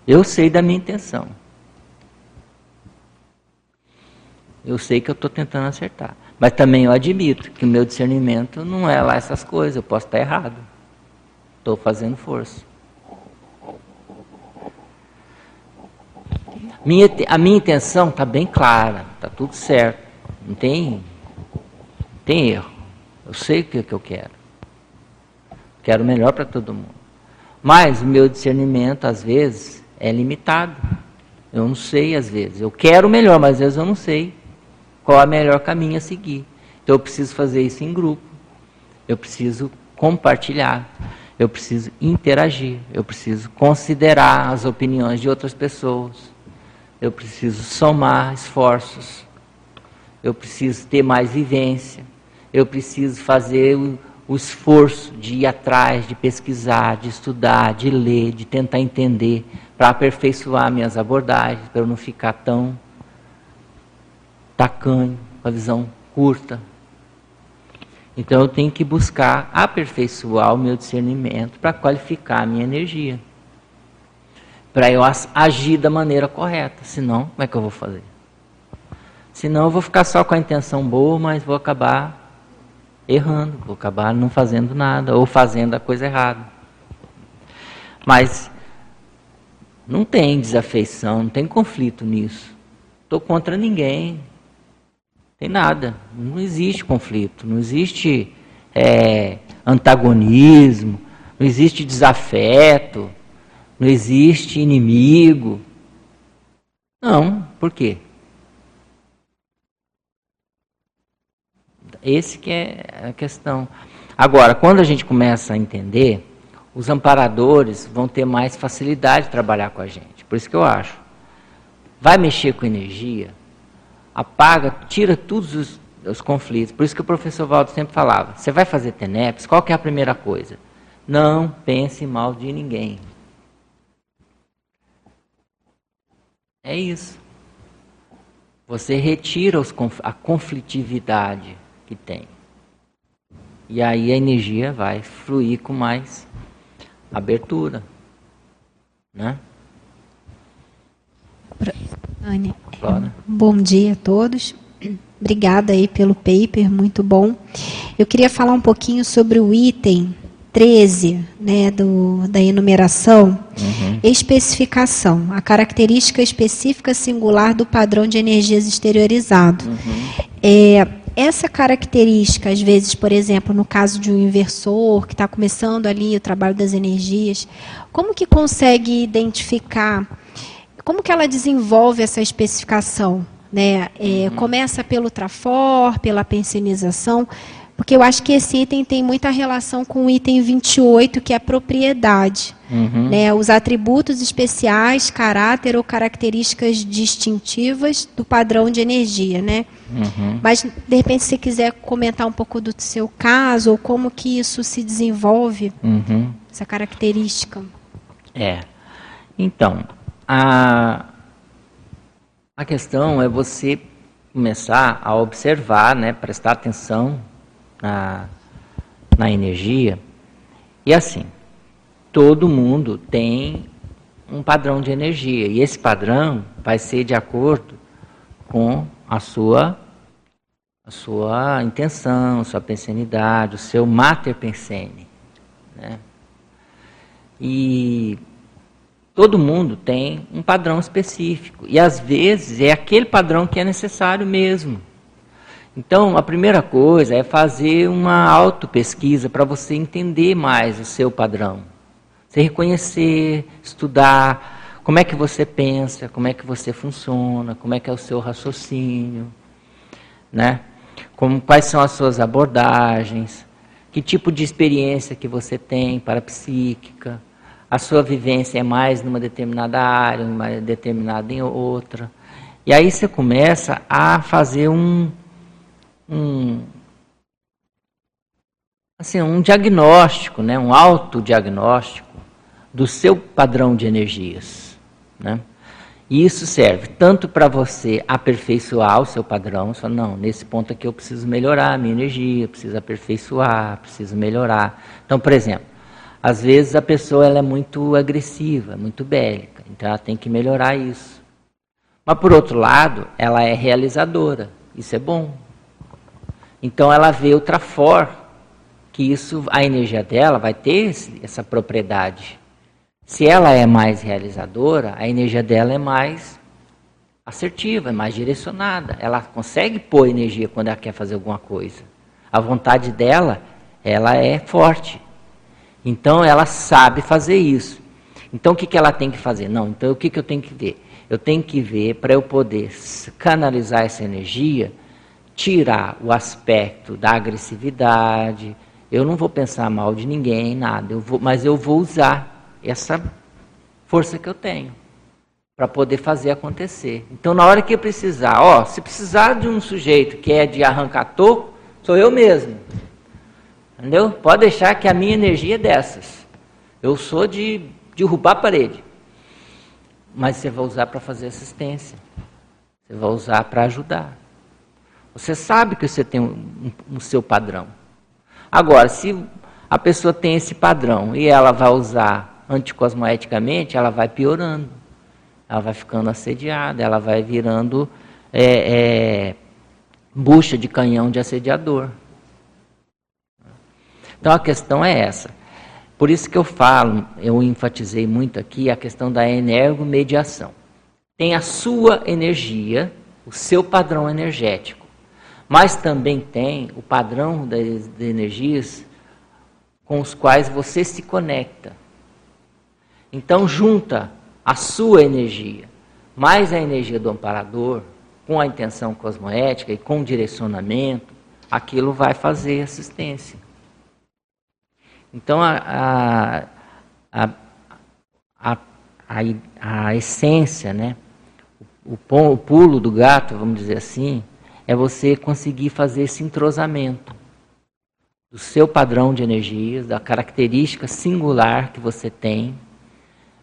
Eu sei da minha intenção. Eu sei que eu estou tentando acertar. Mas também eu admito que o meu discernimento não é lá essas coisas. Eu posso estar errado. Estou fazendo força. Minha, a minha intenção está bem clara. Está tudo certo. Não tem, tem erro. Eu sei o que, que eu quero. Quero o melhor para todo mundo. Mas o meu discernimento, às vezes, é limitado. Eu não sei às vezes. Eu quero o melhor, mas às vezes eu não sei qual é o melhor caminho a seguir. Então eu preciso fazer isso em grupo. Eu preciso compartilhar. Eu preciso interagir. Eu preciso considerar as opiniões de outras pessoas. Eu preciso somar esforços. Eu preciso ter mais vivência. Eu preciso fazer o, esforço de ir atrás, de pesquisar, de estudar, de ler, de tentar entender, para aperfeiçoar minhas abordagens, para eu não ficar tão tacanho, com a visão curta. Então eu tenho que buscar aperfeiçoar o meu discernimento para qualificar a minha energia. Para eu agir da maneira correta. Senão, como é que eu vou fazer? Senão eu vou ficar só com a intenção boa, mas vou acabar errando, vou acabar não fazendo nada ou fazendo a coisa errada. Mas não tem desafeição, não tem conflito nisso. Estou contra ninguém, tem nada. Não existe conflito, não existe é, antagonismo, não existe desafeto, não existe inimigo. Não, por quê? Esse que é a questão. Agora, quando a gente começa a entender, os amparadores vão ter mais facilidade de trabalhar com a gente. Por isso que eu acho. Vai mexer com energia, apaga, tira todos os, os, conflitos. Por isso que o professor Valdo sempre falava: você vai fazer TENEPS, qual que é a primeira coisa? Não pense mal de ninguém. É isso. Você retira a conflitividade que tem. E aí a energia vai fluir com mais abertura. Né? Anne, bom dia a todos. Obrigada aí pelo paper, muito bom. Eu queria falar um pouquinho sobre o item 13 né, do, da enumeração, uhum. especificação, a característica específica singular do padrão de energias exteriorizado. Uhum. É, essa característica, às vezes, por exemplo, no caso de um inversor que está começando ali o trabalho das energias, como que consegue identificar como que ela desenvolve essa especificação? Né? É, uhum. Começa pelo trafor, pela pensionização, porque eu acho que esse item tem muita relação com o item 28, que é a propriedade. Uhum. Né? Os atributos especiais, caráter ou características distintivas do padrão de energia. Né? Uhum. Mas, de repente, se você quiser comentar um pouco do seu caso, ou como que isso se desenvolve, uhum. essa característica. É. Então, a, a questão é você começar a observar, né, prestar atenção na, na energia. E assim, todo mundo tem um padrão de energia. E esse padrão vai ser de acordo com a sua a sua intenção, sua pensenidade, o seu mater pensene. Né? E Todo mundo tem um padrão específico. E às vezes é aquele padrão que é necessário mesmo. Então, a primeira coisa é fazer uma auto-pesquisa para você entender mais o seu padrão. Você reconhecer, estudar como é que você pensa, como é que você funciona, como é que é o seu raciocínio, né? Como, quais são as suas abordagens, que tipo de experiência que você tem para psíquica, a sua vivência é mais numa determinada área, numa determinada em outra. E aí você começa a fazer um, um assim, um diagnóstico, né, um autodiagnóstico do seu padrão de energias. Né? E isso serve tanto para você aperfeiçoar o seu padrão, só não, nesse ponto aqui eu preciso melhorar a minha energia, preciso aperfeiçoar, preciso melhorar. Então, por exemplo, às vezes a pessoa ela é muito agressiva, muito bélica, então ela tem que melhorar isso. Mas por outro lado, ela é realizadora, isso é bom. Então ela vê o trafor, que isso, a energia dela vai ter esse, essa propriedade. Se ela é mais realizadora, a energia dela é mais assertiva, é mais direcionada. Ela consegue pôr energia quando ela quer fazer alguma coisa. A vontade dela, ela é forte. Então ela sabe fazer isso. Então o que, que ela tem que fazer? Não, então o que, que eu tenho que ver? Eu tenho que ver para eu poder canalizar essa energia, tirar o aspecto da agressividade. Eu não vou pensar mal de ninguém, nada. Eu vou, mas eu vou usar essa força que eu tenho para poder fazer acontecer. Então, na hora que precisar, ó, se precisar de um sujeito que é de arrancar toco, sou eu mesmo. Entendeu? Pode deixar que a minha energia é dessas. Eu sou de derrubar a parede. Mas você vai usar para fazer assistência. Você vai usar para ajudar. Você sabe que você tem um, um, um seu padrão. Agora, se a pessoa tem esse padrão e ela vai usar anticosmoeticamente, ela vai piorando ela vai ficando assediada, ela vai virando é, é, bucha de canhão de assediador. Então a questão é essa. Por isso que eu falo, eu enfatizei muito aqui a questão da energomediação. Tem a sua energia, o seu padrão energético, mas também tem o padrão das, energias com os quais você se conecta. Então junta a sua energia, mais a energia do amparador, com a intenção cosmoética e com direcionamento, aquilo vai fazer assistência. Então, a, a, a, a, a essência, né? O, o pulo do gato, vamos dizer assim, é você conseguir fazer esse entrosamento do seu padrão de energias, da característica singular que você tem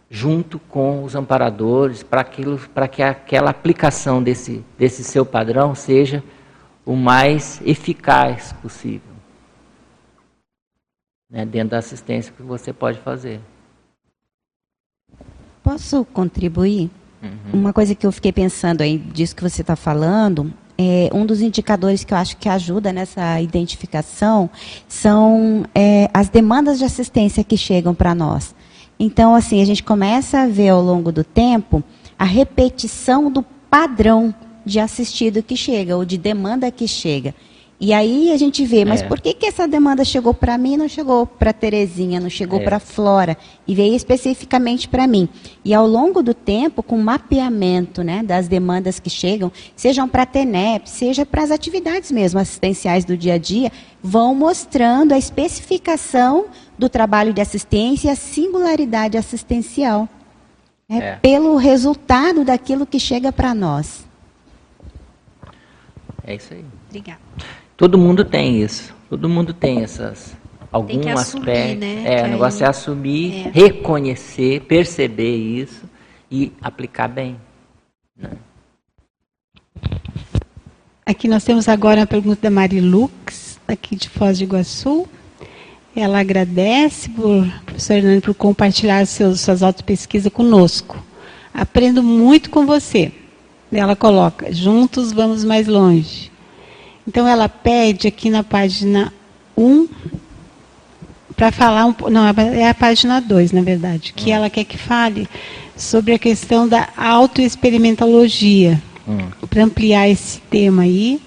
junto com os amparadores, para que aquela aplicação desse, desse seu padrão seja o mais eficaz possível. Né, dentro da assistência que você pode fazer. Posso contribuir? Uhum. Uma coisa que eu fiquei pensando aí disso que você está falando, é, um dos indicadores que eu acho que ajuda nessa identificação são é, as demandas de assistência que chegam para nós. Então, assim, a gente começa a ver ao longo do tempo a repetição do padrão de assistido que chega, ou de demanda que chega. E aí a gente vê, mas é. por que, que essa demanda chegou para mim e não chegou para Terezinha, não chegou é. para Flora e veio especificamente para mim? E ao longo do tempo, com mapeamento né, das demandas que chegam, sejam para a TENEP, seja para as atividades mesmo assistenciais do dia a dia, vão mostrando a especificação do trabalho de assistência e a singularidade assistencial. Né, é. Pelo resultado daquilo que chega para nós. É isso aí. Obrigada. Todo mundo tem isso. Todo mundo tem essas algum tem assumir, aspecto. Né? É, o negócio aí... é assumir, é. reconhecer, perceber isso e aplicar bem. Né? Aqui nós temos agora a pergunta da Marilux, aqui de Foz do Iguaçu. Ela agradece por professor Hernani por compartilhar seus, suas autopesquisas conosco. Aprendo muito com você. Ela coloca, juntos vamos mais longe. Então ela pede aqui na página 1 para falar um não, é a página 2, na verdade, que hum. ela quer que fale sobre a questão da autoexperimentologia. Hum. Para ampliar esse tema aí.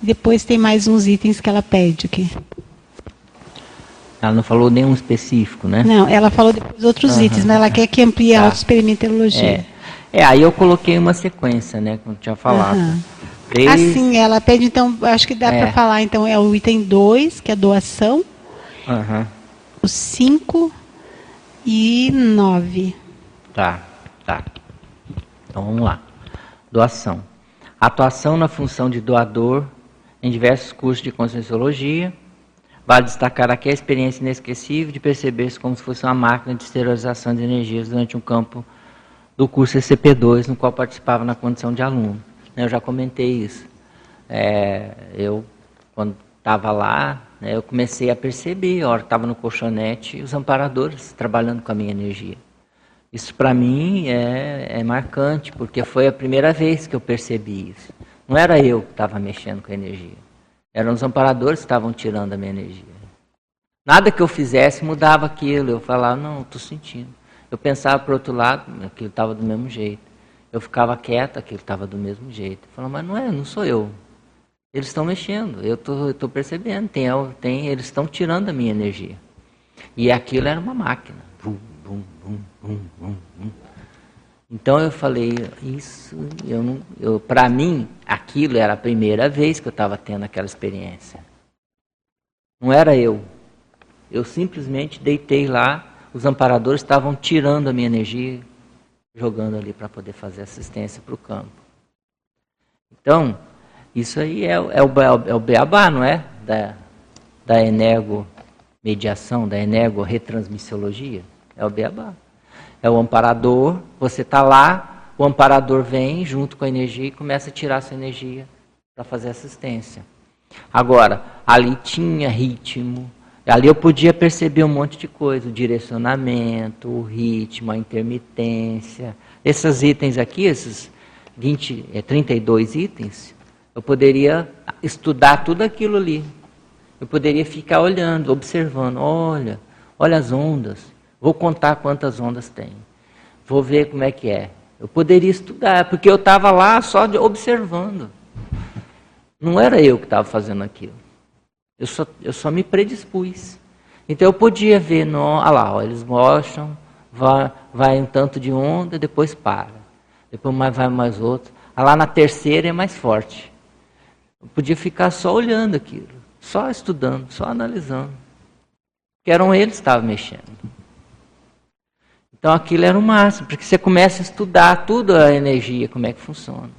Depois tem mais uns itens que ela pede aqui. Ela não falou nenhum específico, né? Não, ela falou depois outros uhum. itens, mas ela quer que amplie a tá. autoexperimentologia. É. é, aí eu coloquei uma sequência, né, como tinha falado. Uhum. Assim, ela pede, então, acho que dá é. para falar, então, é o item 2, que é doação. Uhum. O 5 e 9. Tá, tá. Então vamos lá. Doação. Atuação na função de doador em diversos cursos de conscienciologia. Vale destacar aqui a experiência inesquecível de perceber-se como se fosse uma máquina de esterilização de energias durante um campo do curso ECP2, no qual participava na condição de aluno. Né, eu já comentei isso. É, eu, quando estava lá, né, eu comecei a perceber, hora estava no colchonete, os amparadores trabalhando com a minha energia. Isso para mim é, é marcante, porque foi a primeira vez que eu percebi isso. Não era eu que estava mexendo com a energia. Eram os amparadores que estavam tirando a minha energia. Nada que eu fizesse mudava aquilo. Eu falava, não, estou sentindo. Eu pensava para o outro lado, aquilo estava do mesmo jeito. Eu ficava quieta, aquilo estava do mesmo jeito. Falando, mas não é, não sou eu. Eles estão mexendo, eu estou percebendo, tem, tem, eles estão tirando a minha energia. E aquilo era uma máquina. Vum, vum, vum, Então eu falei, isso, eu não, eu, para mim, aquilo era a primeira vez que eu estava tendo aquela experiência. Não era eu. Eu simplesmente deitei lá, os amparadores estavam tirando a minha energia, jogando ali para poder fazer assistência para o campo. Então, isso aí é, é, o, é o beabá, não é? Da, da energo mediação, da energo retransmissiologia. É o beabá. É o amparador, você está lá, o amparador vem junto com a energia e começa a tirar essa energia para fazer assistência. Agora, ali tinha ritmo, ali eu podia perceber um monte de coisa, o direcionamento, o ritmo, a intermitência. Esses itens aqui, esses 20, é, 32 itens, eu poderia estudar tudo aquilo ali. Eu poderia ficar olhando, observando. Olha, olha as ondas. Vou contar quantas ondas tem. Vou ver como é que é. Eu poderia estudar, porque eu estava lá só observando. Não era eu que estava fazendo aquilo. Eu só, eu só me predispus. Então eu podia ver, no, olha lá, ó, eles mostram, vai, vai um tanto de onda, depois para. Depois mais, vai mais outro. Lá na terceira é mais forte. Eu podia ficar só olhando aquilo, só estudando, só analisando. Que eram eles que estavam mexendo. Então aquilo era o máximo, porque você começa a estudar tudo a energia, como é que funciona.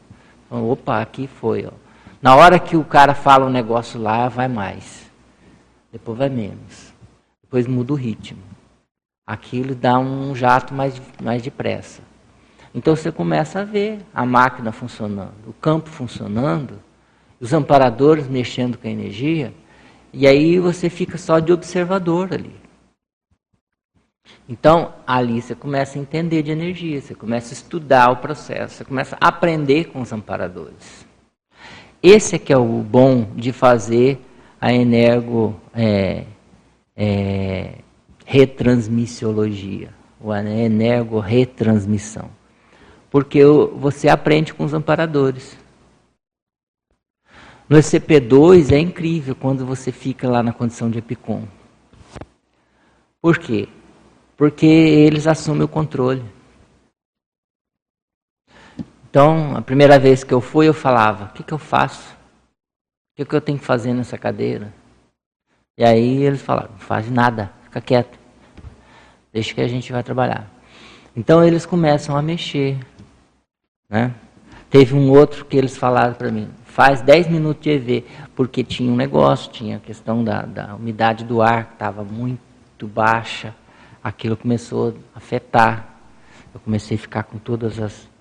Então, opa, aqui foi. Ó. Na hora que o cara fala um negócio lá, vai mais. Depois vai menos. Depois muda o ritmo. Aquilo dá um jato mais, mais depressa. Então você começa a ver a máquina funcionando, o campo funcionando, os amparadores mexendo com a energia, e aí você fica só de observador ali. Então, ali você começa a entender de energia, você começa a estudar o processo, você começa a aprender com os amparadores. Esse é que é o bom de fazer a energo é, é, retransmissiologia, ou a energo retransmissão. Porque você aprende com os amparadores. No SCP-2 é incrível quando você fica lá na condição de EPICOM. Por quê? Porque eles assumem o controle. Então, a primeira vez que eu fui, eu falava: o que, que eu faço? O que, que eu tenho que fazer nessa cadeira? E aí eles falaram: não faz nada, fica quieto. Deixa que a gente vai trabalhar. Então eles começam a mexer. Né? Teve um outro que eles falaram para mim: faz 10 minutos de EV, porque tinha um negócio, tinha a questão da, da umidade do ar, que estava muito baixa, aquilo começou a afetar. Eu comecei a ficar com todas as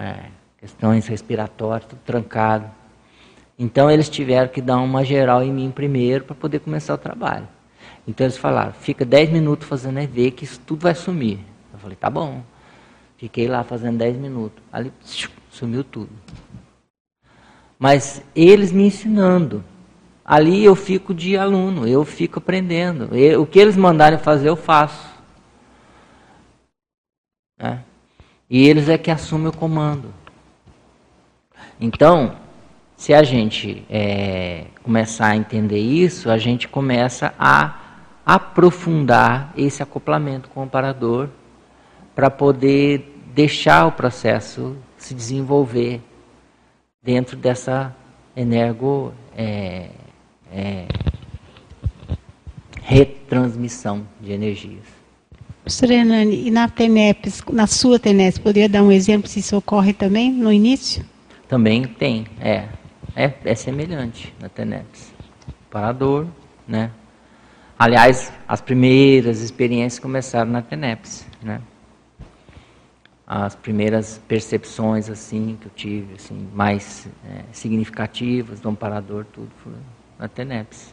é, questões respiratórias, tudo trancado. Então eles tiveram que dar uma geral em mim primeiro para poder começar o trabalho. Então eles falaram, fica 10 minutos fazendo EV que isso tudo vai sumir. Eu falei, tá bom. Fiquei lá fazendo 10 minutos. Ali sumiu tudo mas eles me ensinando. Ali eu fico de aluno, eu fico aprendendo. o que eles mandarem fazer, eu faço. Né? E eles é que assumem o comando. Então, se a gente é, começar a entender isso, a gente começa a aprofundar esse acoplamento com o operador para poder deixar o processo se desenvolver dentro dessa energo é, é, retransmissão de energias. Professora e na TENEPS, na sua TENEPS, poderia dar um exemplo se isso ocorre também no início? Também tem, é. É, é semelhante na TENEPS. Parador, né? Aliás, as primeiras experiências começaram na TENEPS, né? as primeiras percepções assim que eu tive, assim, mais é, significativas do amparador, tudo foi na TENEPS.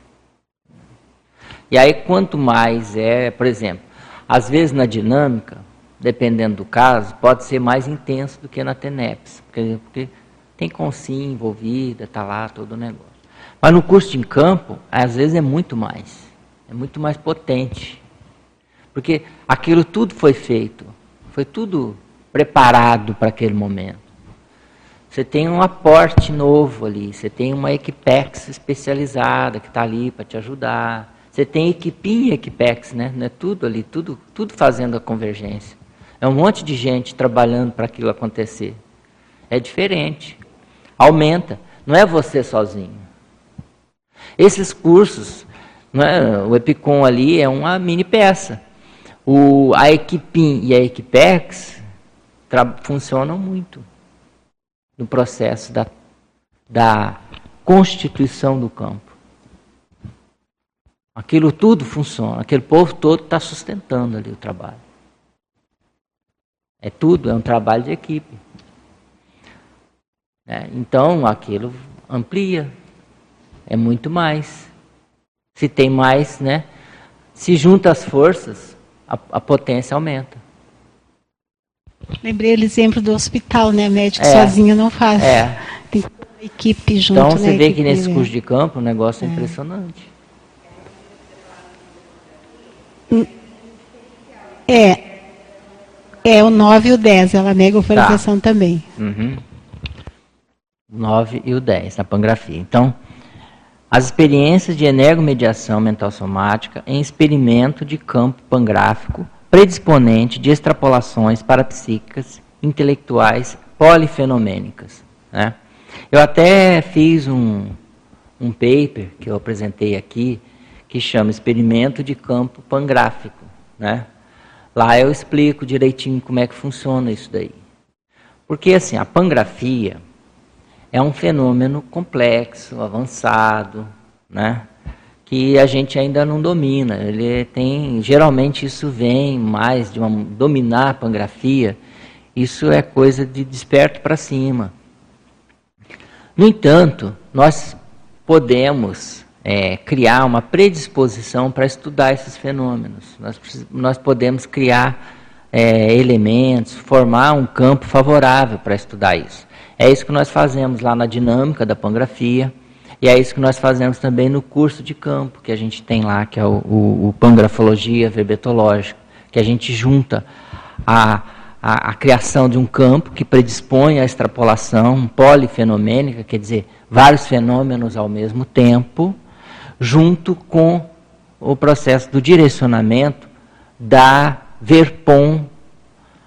E aí quanto mais é, por exemplo, às vezes na dinâmica, dependendo do caso, pode ser mais intenso do que na TENEPS, porque, porque tem consim envolvida, está lá todo o negócio. Mas no curso de campo, às vezes é muito mais, é muito mais potente, porque aquilo tudo foi feito, foi tudo preparado para aquele momento. Você tem um aporte novo ali, você tem uma Equipex especializada que está ali para te ajudar. Você tem equipinha Equipex, né? É tudo ali, tudo, tudo fazendo a convergência. É um monte de gente trabalhando para aquilo acontecer. É diferente. Aumenta. Não é você sozinho. Esses cursos, é, o Epicom ali é uma mini peça. O, a Equipim e a Equipex funcionam muito no processo da, da constituição do campo. Aquilo tudo funciona, aquele povo todo está sustentando ali o trabalho. É tudo, é um trabalho de equipe. É, então aquilo amplia, é muito mais. Se tem mais, né? Se junta as forças, a, a potência aumenta. Lembrei o exemplo do hospital, né? Médico é, sozinho não faz. É. Tem equipe junto. Então você né? vê que nesse curso de campo o negócio é, é impressionante. É. É o 9 e o 10, ela nega a autorização tá. também. Uhum. 9 e o 10, na pangrafia. Então, as experiências de energomediação mental somática em experimento de campo pangráfico predisponente de extrapolações parapsíquicas, intelectuais, polifenomênicas. Né? Eu até fiz um, um paper que eu apresentei aqui, que chama Experimento de Campo Pangráfico. Né? Lá eu explico direitinho como é que funciona isso daí. Porque assim, a pangrafia é um fenômeno complexo, avançado, né? que a gente ainda não domina. Ele tem, geralmente isso vem mais de uma, dominar a pangrafia. Isso é coisa de desperto para cima. No entanto, nós podemos é, criar uma predisposição para estudar esses fenômenos. Nós, nós podemos criar é, elementos, formar um campo favorável para estudar isso. É isso que nós fazemos lá na dinâmica da pangrafia. E é isso que nós fazemos também no curso de campo que a gente tem lá, que é o, o, o Pangrafologia Verbetológica, que a gente junta a, a, a, criação de um campo que predispõe à extrapolação polifenomênica, quer dizer, vários fenômenos ao mesmo tempo, junto com o processo do direcionamento da verpom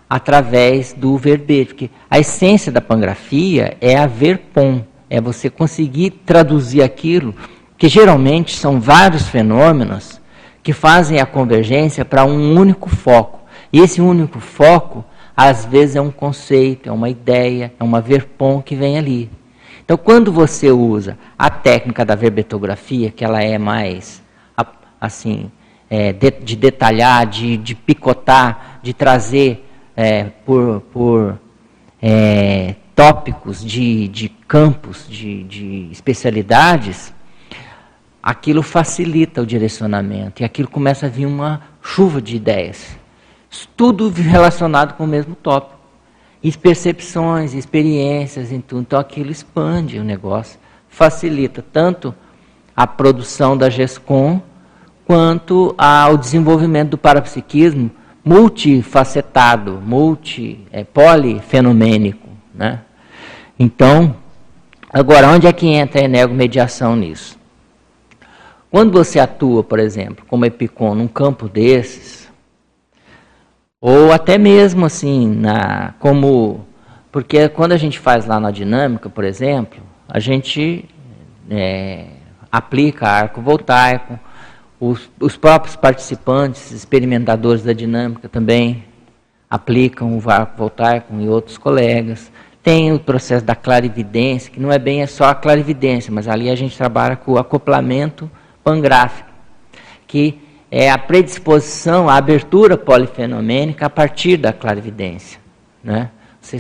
através do verbete. Porque a essência da pangrafia é a verpom é você conseguir traduzir aquilo, que geralmente são vários fenômenos que fazem a convergência para um único foco. E esse único foco, às vezes, é um conceito, é uma ideia, é uma verpom que vem ali. Então, quando você usa a técnica da verbetografia, que ela é mais assim, é, de, de, detalhar, de, de, picotar, de trazer é, por, por é, tópicos, de, de campos, de, de especialidades, aquilo facilita o direcionamento e aquilo começa a vir uma chuva de ideias. Tudo relacionado com o mesmo tópico. E percepções, experiências, tudo. então aquilo expande o negócio, facilita tanto a produção da GESCOM quanto ao desenvolvimento do parapsiquismo multifacetado, multi, é, polifenomênico. Né? Então, agora, onde é que entra a energomediação nisso? Quando você atua, por exemplo, como epicom num campo desses, ou até mesmo assim, na, como. Porque quando a gente faz lá na dinâmica, por exemplo, a gente é, aplica arco voltaico, os, os próprios participantes, experimentadores da dinâmica também aplicam o arco voltaico e outros colegas. Tem o processo da clarividência, que não é bem é só a clarividência, mas ali a gente trabalha com o acoplamento pangráfico, que é a predisposição, a abertura polifenomênica a partir da clarividência. Né? Você,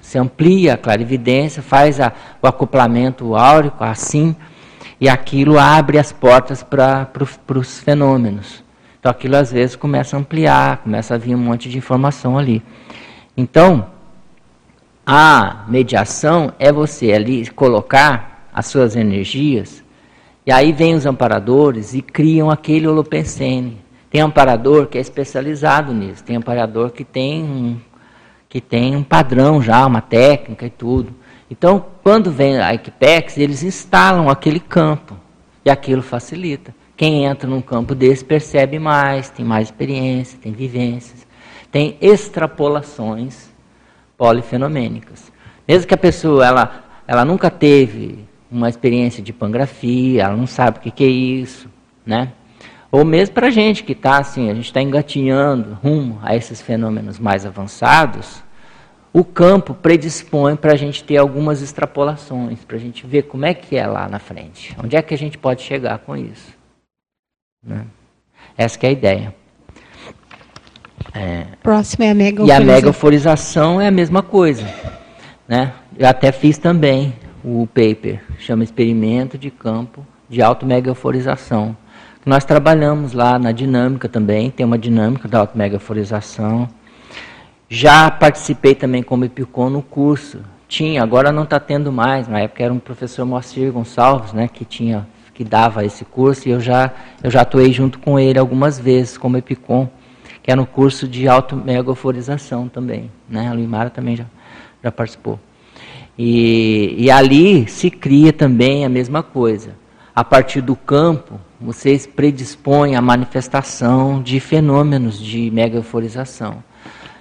você amplia a clarividência, faz a, o acoplamento áurico assim, e aquilo abre as portas para pro, os fenômenos. Então aquilo às vezes começa a ampliar, começa a vir um monte de informação ali. Então, a mediação é você ali colocar as suas energias, e aí vem os amparadores e criam aquele holopensene. Tem amparador que é especializado nisso, tem amparador que tem um, que tem um padrão já, uma técnica e tudo. Então, quando vem a Equipex, eles instalam aquele campo e aquilo facilita. Quem entra num campo desse percebe mais, tem mais experiência, tem vivências. tem extrapolações polifenomênicas. Mesmo que a pessoa ela, ela nunca teve uma experiência de pangrafia, ela não sabe o que, que é isso, né? Ou mesmo para a gente que está assim, a gente está engatinhando rumo a esses fenômenos mais avançados, o campo predispõe para a gente ter algumas extrapolações, para a gente ver como é que é lá na frente, onde é que a gente pode chegar com isso. Né? Essa é a ideia. É, Próximo é a mega E a mega é a mesma coisa. Né? Eu até fiz também o paper, chama Experimento de Campo de Auto-Megaforização. Nós trabalhamos lá na dinâmica também, tem uma dinâmica da automegaforização. Já participei também como Epicom no curso. Tinha, agora não está tendo mais. Na época era um professor Moacir Gonçalves, né, que tinha, que dava esse curso, e eu já, eu já atuei junto com ele algumas vezes como Epicom, que era no curso de automegaforização também. Né? A Luimara também já, já participou. E, e ali se cria também a mesma coisa. A partir do campo, vocês predispõem a manifestação de fenômenos de megaforização.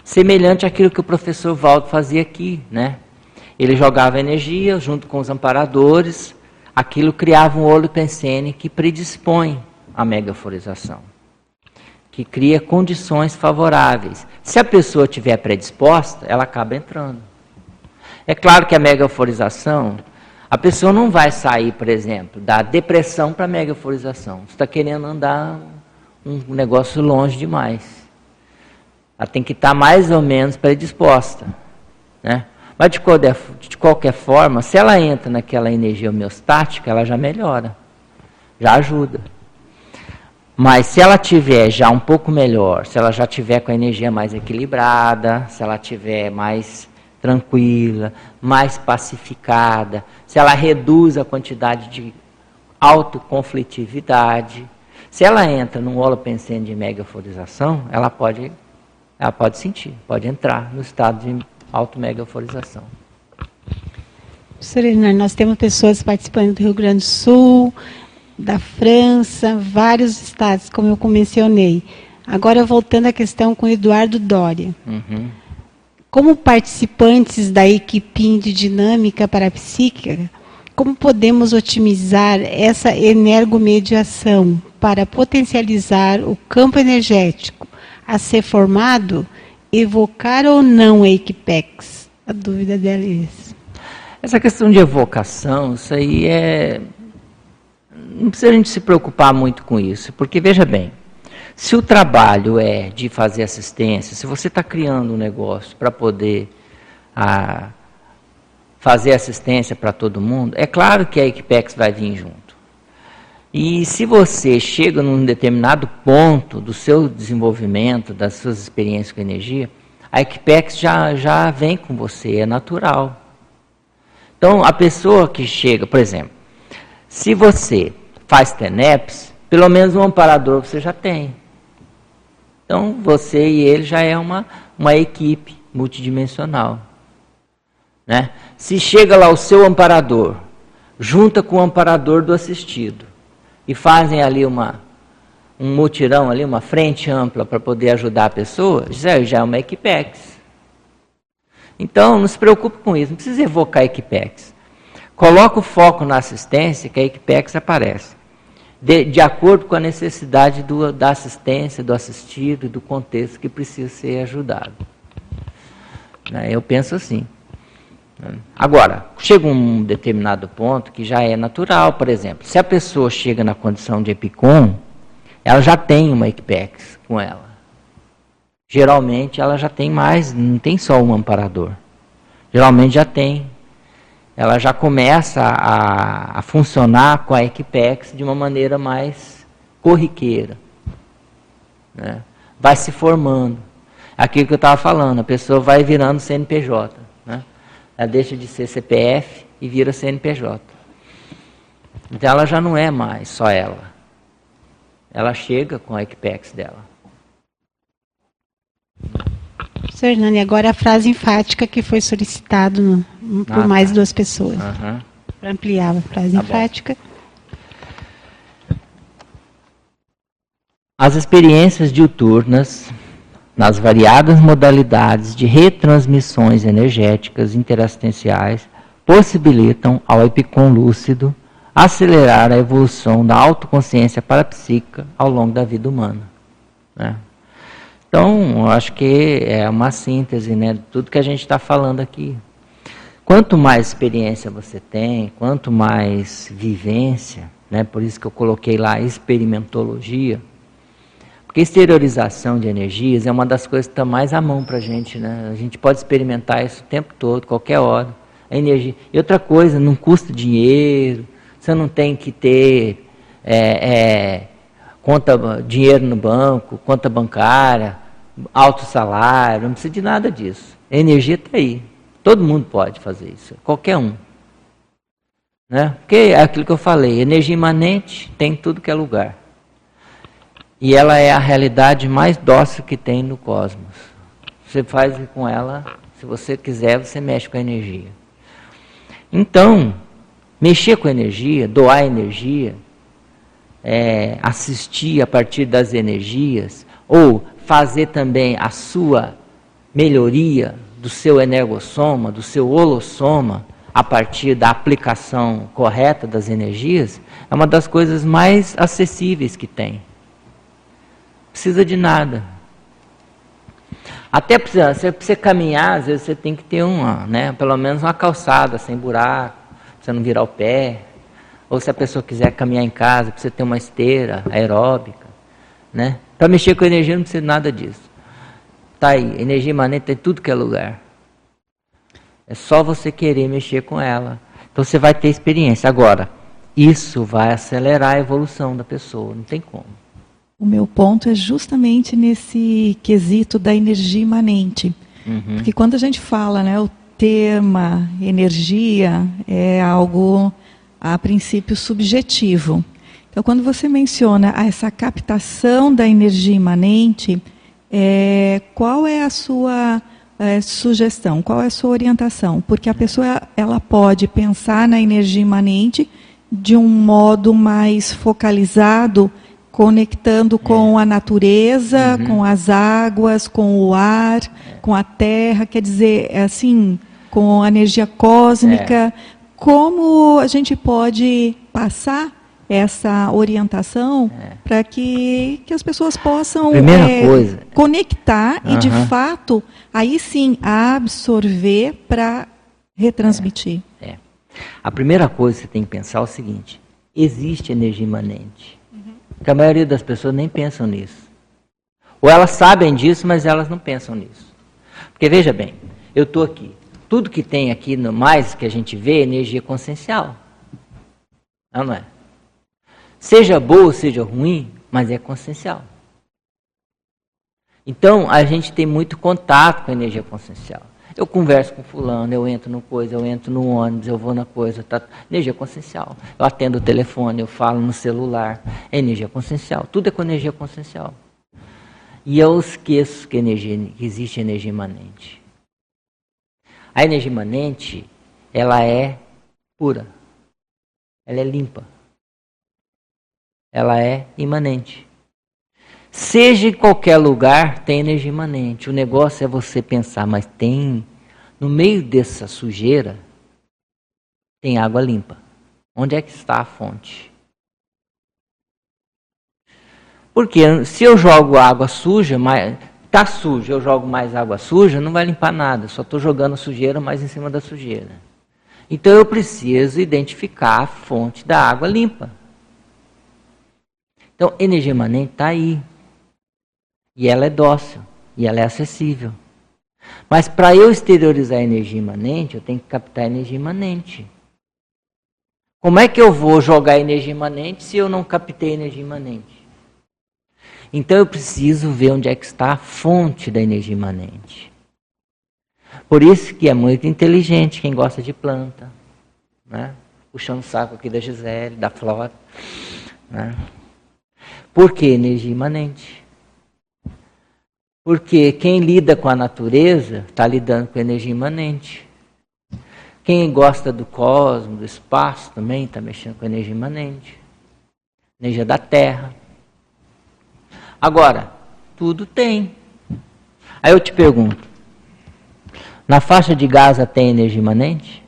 Semelhante àquilo que o professor Valdo fazia aqui, né? Ele jogava energia junto com os amparadores, aquilo criava um olho pensene que predispõe a megaforização, que cria condições favoráveis. Se a pessoa estiver predisposta, ela acaba entrando. É claro que a megaforização a pessoa não vai sair, por exemplo, da depressão para a megaforização. Você está querendo andar um negócio longe demais. Ela tem que estar tá mais ou menos predisposta. Né? Mas de qualquer, de qualquer forma, se ela entra naquela energia homeostática, ela já melhora, já ajuda. Mas se ela tiver já um pouco melhor, se ela já tiver com a energia mais equilibrada, se ela tiver mais tranquila, mais pacificada, se ela reduz a quantidade de autoconflitividade, se ela entra num holopensene de megaforização, ela pode, ela pode sentir, pode entrar no estado de automegaforização. Serena, nós temos pessoas participando do Rio Grande do Sul, da França, vários estados, como eu mencionei. Agora, voltando à questão com o Eduardo Doria. Uhum. Como participantes da equipe de dinâmica parapsíquica, como podemos otimizar essa energomediação para potencializar o campo energético a ser formado, evocar ou não a Equipex? A dúvida dela é essa. Essa questão de evocação, isso aí é. Não precisa a gente se preocupar muito com isso, porque veja bem, se o trabalho é de fazer assistência, se você está criando um negócio para poder ah, fazer assistência para todo mundo, é claro que a Equipex vai vir junto. E se você chega num determinado ponto do seu desenvolvimento, das suas experiências com energia, a Equipex já, já vem com você, é natural. Então, a pessoa que chega, por exemplo, se você faz TENEPS, pelo menos um amparador você já tem. Então, você e ele já é uma, uma equipe multidimensional. Né? Se chega lá o seu amparador, junta com o amparador do assistido, e fazem ali uma, um mutirão, ali, uma frente ampla para poder ajudar a pessoa, já, já é uma equipex. Então, não se preocupe com isso, não precisa evocar equipex. Coloca o foco na assistência que a equipex aparece de, de acordo com a necessidade do, da assistência, do assistido, do contexto que precisa ser ajudado. Né? Eu penso assim. Agora, chega um determinado ponto que já é natural, por exemplo, se a pessoa chega na condição de EPICOM, ela já tem uma EQPEX com ela. Geralmente ela já tem mais, não tem só um amparador. Geralmente já tem ela já começa a, a funcionar com a Equipex de uma maneira mais corriqueira. Né? Vai se formando. Aquilo que eu estava falando, a pessoa vai virando CNPJ. Né? Ela deixa de ser CPF e vira CNPJ. Então ela já não é mais só ela. Ela chega com a Equipex dela. Professor Hernani, agora a frase enfática que foi solicitado no, por ah, mais tá. duas pessoas. Uhum. Para ampliar a frase tá enfática. As experiências diuturnas nas variadas modalidades de retransmissões energéticas interassistenciais possibilitam ao epicom lúcido acelerar a evolução da autoconsciência parapsíquica ao longo da vida humana. Né? Então, acho que é uma síntese né, de tudo que a gente está falando aqui. Quanto mais experiência você tem, quanto mais vivência, né, por isso que eu coloquei lá experimentologia, porque exteriorização de energias é uma das coisas que está mais à mão para a gente. Né? A gente pode experimentar isso o tempo todo, qualquer hora. A energia. E outra coisa, não custa dinheiro, você não tem que ter é, é, conta, dinheiro no banco, conta bancária, alto salário, não precisa de nada disso. A energia está aí. Todo mundo pode fazer isso, qualquer um. Né? Porque é aquilo que eu falei, energia imanente tem tudo que é lugar. E ela é a realidade mais dócil que tem no cosmos. Você faz com ela, se você quiser, você mexe com a energia. Então, Mexer com energia, doar energia, é, assistir a partir das energias, ou fazer também a sua melhoria do seu energossoma, do seu holossoma, a partir da aplicação correta das energias, é uma das coisas mais acessíveis que tem. Precisa de nada. Até precisa, você caminhar, às vezes você tem que ter uma, né, pelo menos uma calçada sem buraco você não virar o pé. Ou se a pessoa quiser caminhar em casa, precisa ter uma esteira aeróbica. Né? Para mexer com energia não precisa nada disso. Tá aí, energia imanente tem tudo que é lugar. É só você querer mexer com ela. Então você vai ter experiência. Agora, isso vai acelerar a evolução da pessoa, não tem como. O meu ponto é justamente nesse quesito da energia imanente. Uhum. Porque quando a gente fala, né, o tema, energia, é algo, a princípio, subjetivo. Então, quando você menciona essa captação da energia imanente, é, qual é a sua é, sugestão, qual é a sua orientação? Porque a pessoa ela pode pensar na energia imanente de um modo mais focalizado, conectando com a natureza, uhum. com as águas, com o ar, com a terra, quer dizer, assim, com a energia cósmica. É. Como a gente pode passar essa orientação é. para que, que as pessoas possam é, coisa. conectar uhum. e, de fato, aí sim absorver para retransmitir. É. é. A primeira coisa que você tem que pensar é o seguinte: existe energia imanente. Uhum. Que a maioria das pessoas nem pensam nisso. Ou elas sabem disso, mas elas não pensam nisso. Porque veja bem, eu estou aqui tudo que tem aqui no mais que a gente vê é energia consciencial. Não, não é? Seja boa, seja ruim, mas é consciencial. Então, a gente tem muito contato com a energia consciencial. Eu converso com fulano, eu entro no coisa, eu entro no ônibus, eu vou na coisa, tá? Energia consciencial. Eu atendo o telefone, eu falo no celular. É energia consciencial. Tudo é com energia consciencial. E eu esqueço que, energia, que existe energia imanente. A energia imanente, ela é pura. Ela é limpa. Ela é imanente. Seja em qualquer lugar, tem energia imanente. O negócio é você pensar, mas tem, no meio dessa sujeira, tem água limpa. Onde é que está a fonte? Porque se eu jogo água suja, Está sujo, eu jogo mais água suja, não vai limpar nada, só estou jogando sujeira mais em cima da sujeira. Então eu preciso identificar a fonte da água limpa. Então, energia imanente está aí. E ela é dócil, e ela é acessível. Mas para eu exteriorizar a energia imanente, eu tenho que captar a energia imanente. Como é que eu vou jogar energia imanente se eu não captei energia imanente? Então eu preciso ver onde é que está a fonte da energia imanente. Por isso que é muito inteligente quem gosta de planta, né? puxando o saco aqui da Gisele, da Flora. Né? Por que energia imanente? Porque quem lida com a natureza está lidando com energia imanente. Quem gosta do cosmos, do espaço, também está mexendo com energia imanente. Energia da terra. Agora, tudo tem. Aí eu te pergunto: na faixa de Gaza tem energia imanente?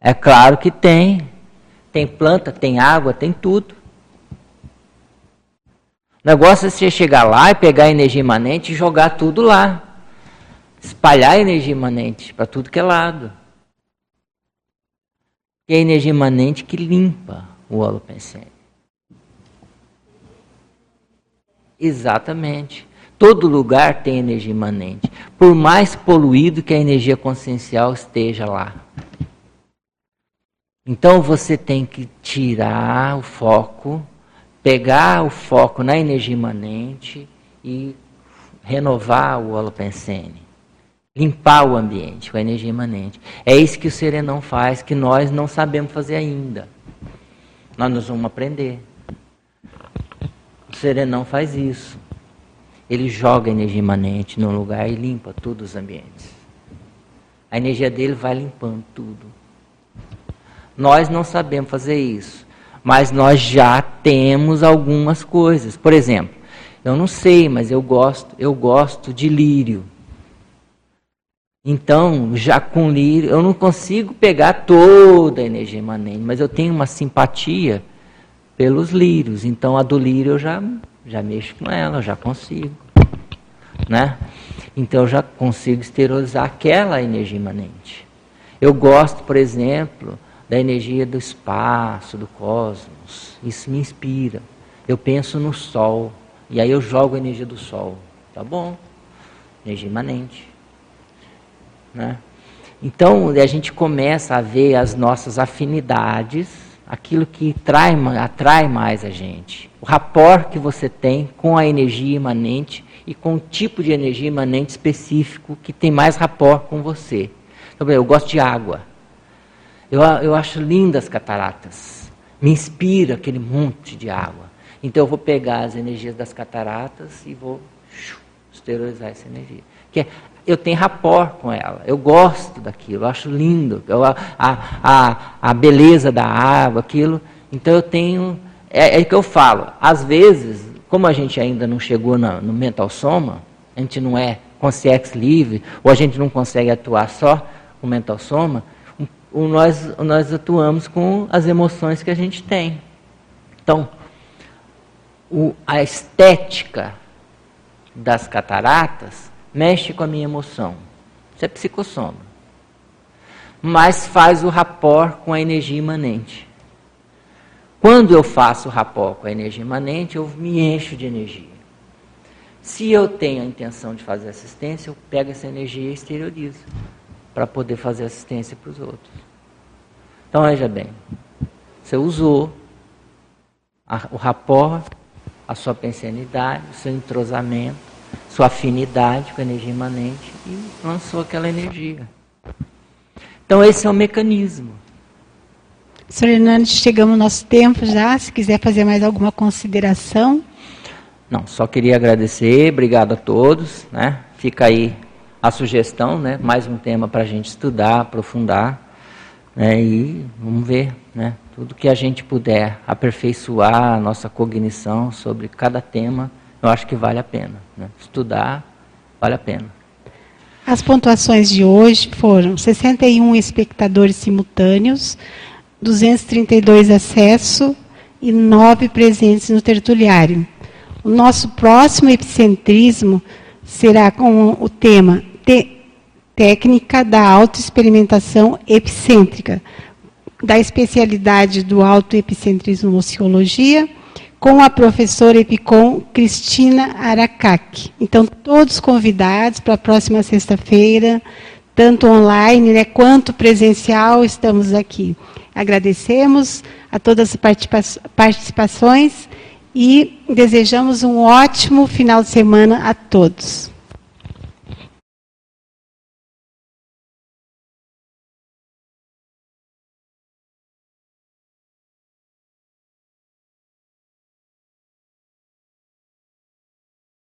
É claro que tem. Tem planta, tem água, tem tudo. O negócio é você chegar lá e pegar a energia imanente e jogar tudo lá. Espalhar a energia imanente para tudo que é lado. E é a energia imanente que limpa o holopensene. Exatamente. Todo lugar tem energia imanente. Por mais poluído que a energia consciencial esteja lá. Então você tem que tirar o foco, pegar o foco na energia imanente e renovar o holopensene. Limpar o ambiente com a energia imanente. É isso que o serenão faz, que nós não sabemos fazer ainda. Nós nos vamos aprender. O serenão faz isso. Ele joga energia imanente no lugar e limpa todos os ambientes. A energia dele vai limpando tudo. Nós não sabemos fazer isso, mas nós já temos algumas coisas. Por exemplo, eu não sei, mas eu gosto, eu gosto de lírio. Então, já com lírio, eu não consigo pegar toda a energia imanente, mas eu tenho uma simpatia pelos lírios. Então, a do lírio eu já, já mexo com ela, eu já consigo. Né? Então, eu já consigo esterilizar aquela energia imanente. Eu gosto, por exemplo, da energia do espaço, do cosmos. Isso me inspira. Eu penso no sol, e aí eu jogo a energia do sol. Tá bom? Energia imanente. Né? Então, a gente começa a ver as nossas afinidades, aquilo que trai, atrai mais a gente. O rapport que você tem com a energia imanente e com o tipo de energia imanente específico que tem mais rapport com você. Então, eu gosto de água. Eu, eu acho lindas as cataratas. Me inspira aquele monte de água. Então eu vou pegar as energias das cataratas e vou esterilizar essa energia. Que é, eu tenho rapport com ela. Eu gosto daquilo, eu acho lindo. Eu, a, a, a beleza da água, aquilo. Então eu tenho. É, é que eu falo. Às vezes, como a gente ainda não chegou no mental soma, a gente não é consciência livre, ou a gente não consegue atuar só com mental soma, nós, nós atuamos com as emoções que a gente tem. Então, o, a estética das cataratas mexe com a minha emoção. Isso é psicossoma. Mas faz o rapport com a energia imanente. Quando eu faço o rapport com a energia imanente, eu me encho de energia. Se eu tenho a intenção de fazer assistência, eu pego essa energia e exteriorizo para poder fazer assistência para os outros. Então veja bem, você usou a, o rapport, a sua pensanidade, o seu entrosamento, sua afinidade com a energia imanente e lançou aquela energia. Então esse é o mecanismo. Sr. Hernandes, chegamos no nosso tempo já. Se quiser fazer mais alguma consideração. Não, só queria agradecer, obrigado a todos. Né? Fica aí a sugestão, né? mais um tema para a gente estudar, aprofundar. Né? E vamos ver, né? tudo que a gente puder aperfeiçoar a nossa cognição sobre cada tema, eu acho que vale a pena. Né? Estudar vale a pena. As pontuações de hoje foram 61 espectadores simultâneos, 232 acessos e 9 presentes no tertuliário. O nosso próximo epicentrismo será com o tema técnica da autoexperimentação epicêntrica, da especialidade do autoepicentrismo Ociologia, com a professora Epicom Cristina Aracac. Então, todos convidados para a próxima sexta-feira, tanto online né, quanto presencial, estamos aqui. Agradecemos a todas as participações e desejamos um ótimo final de semana a todos.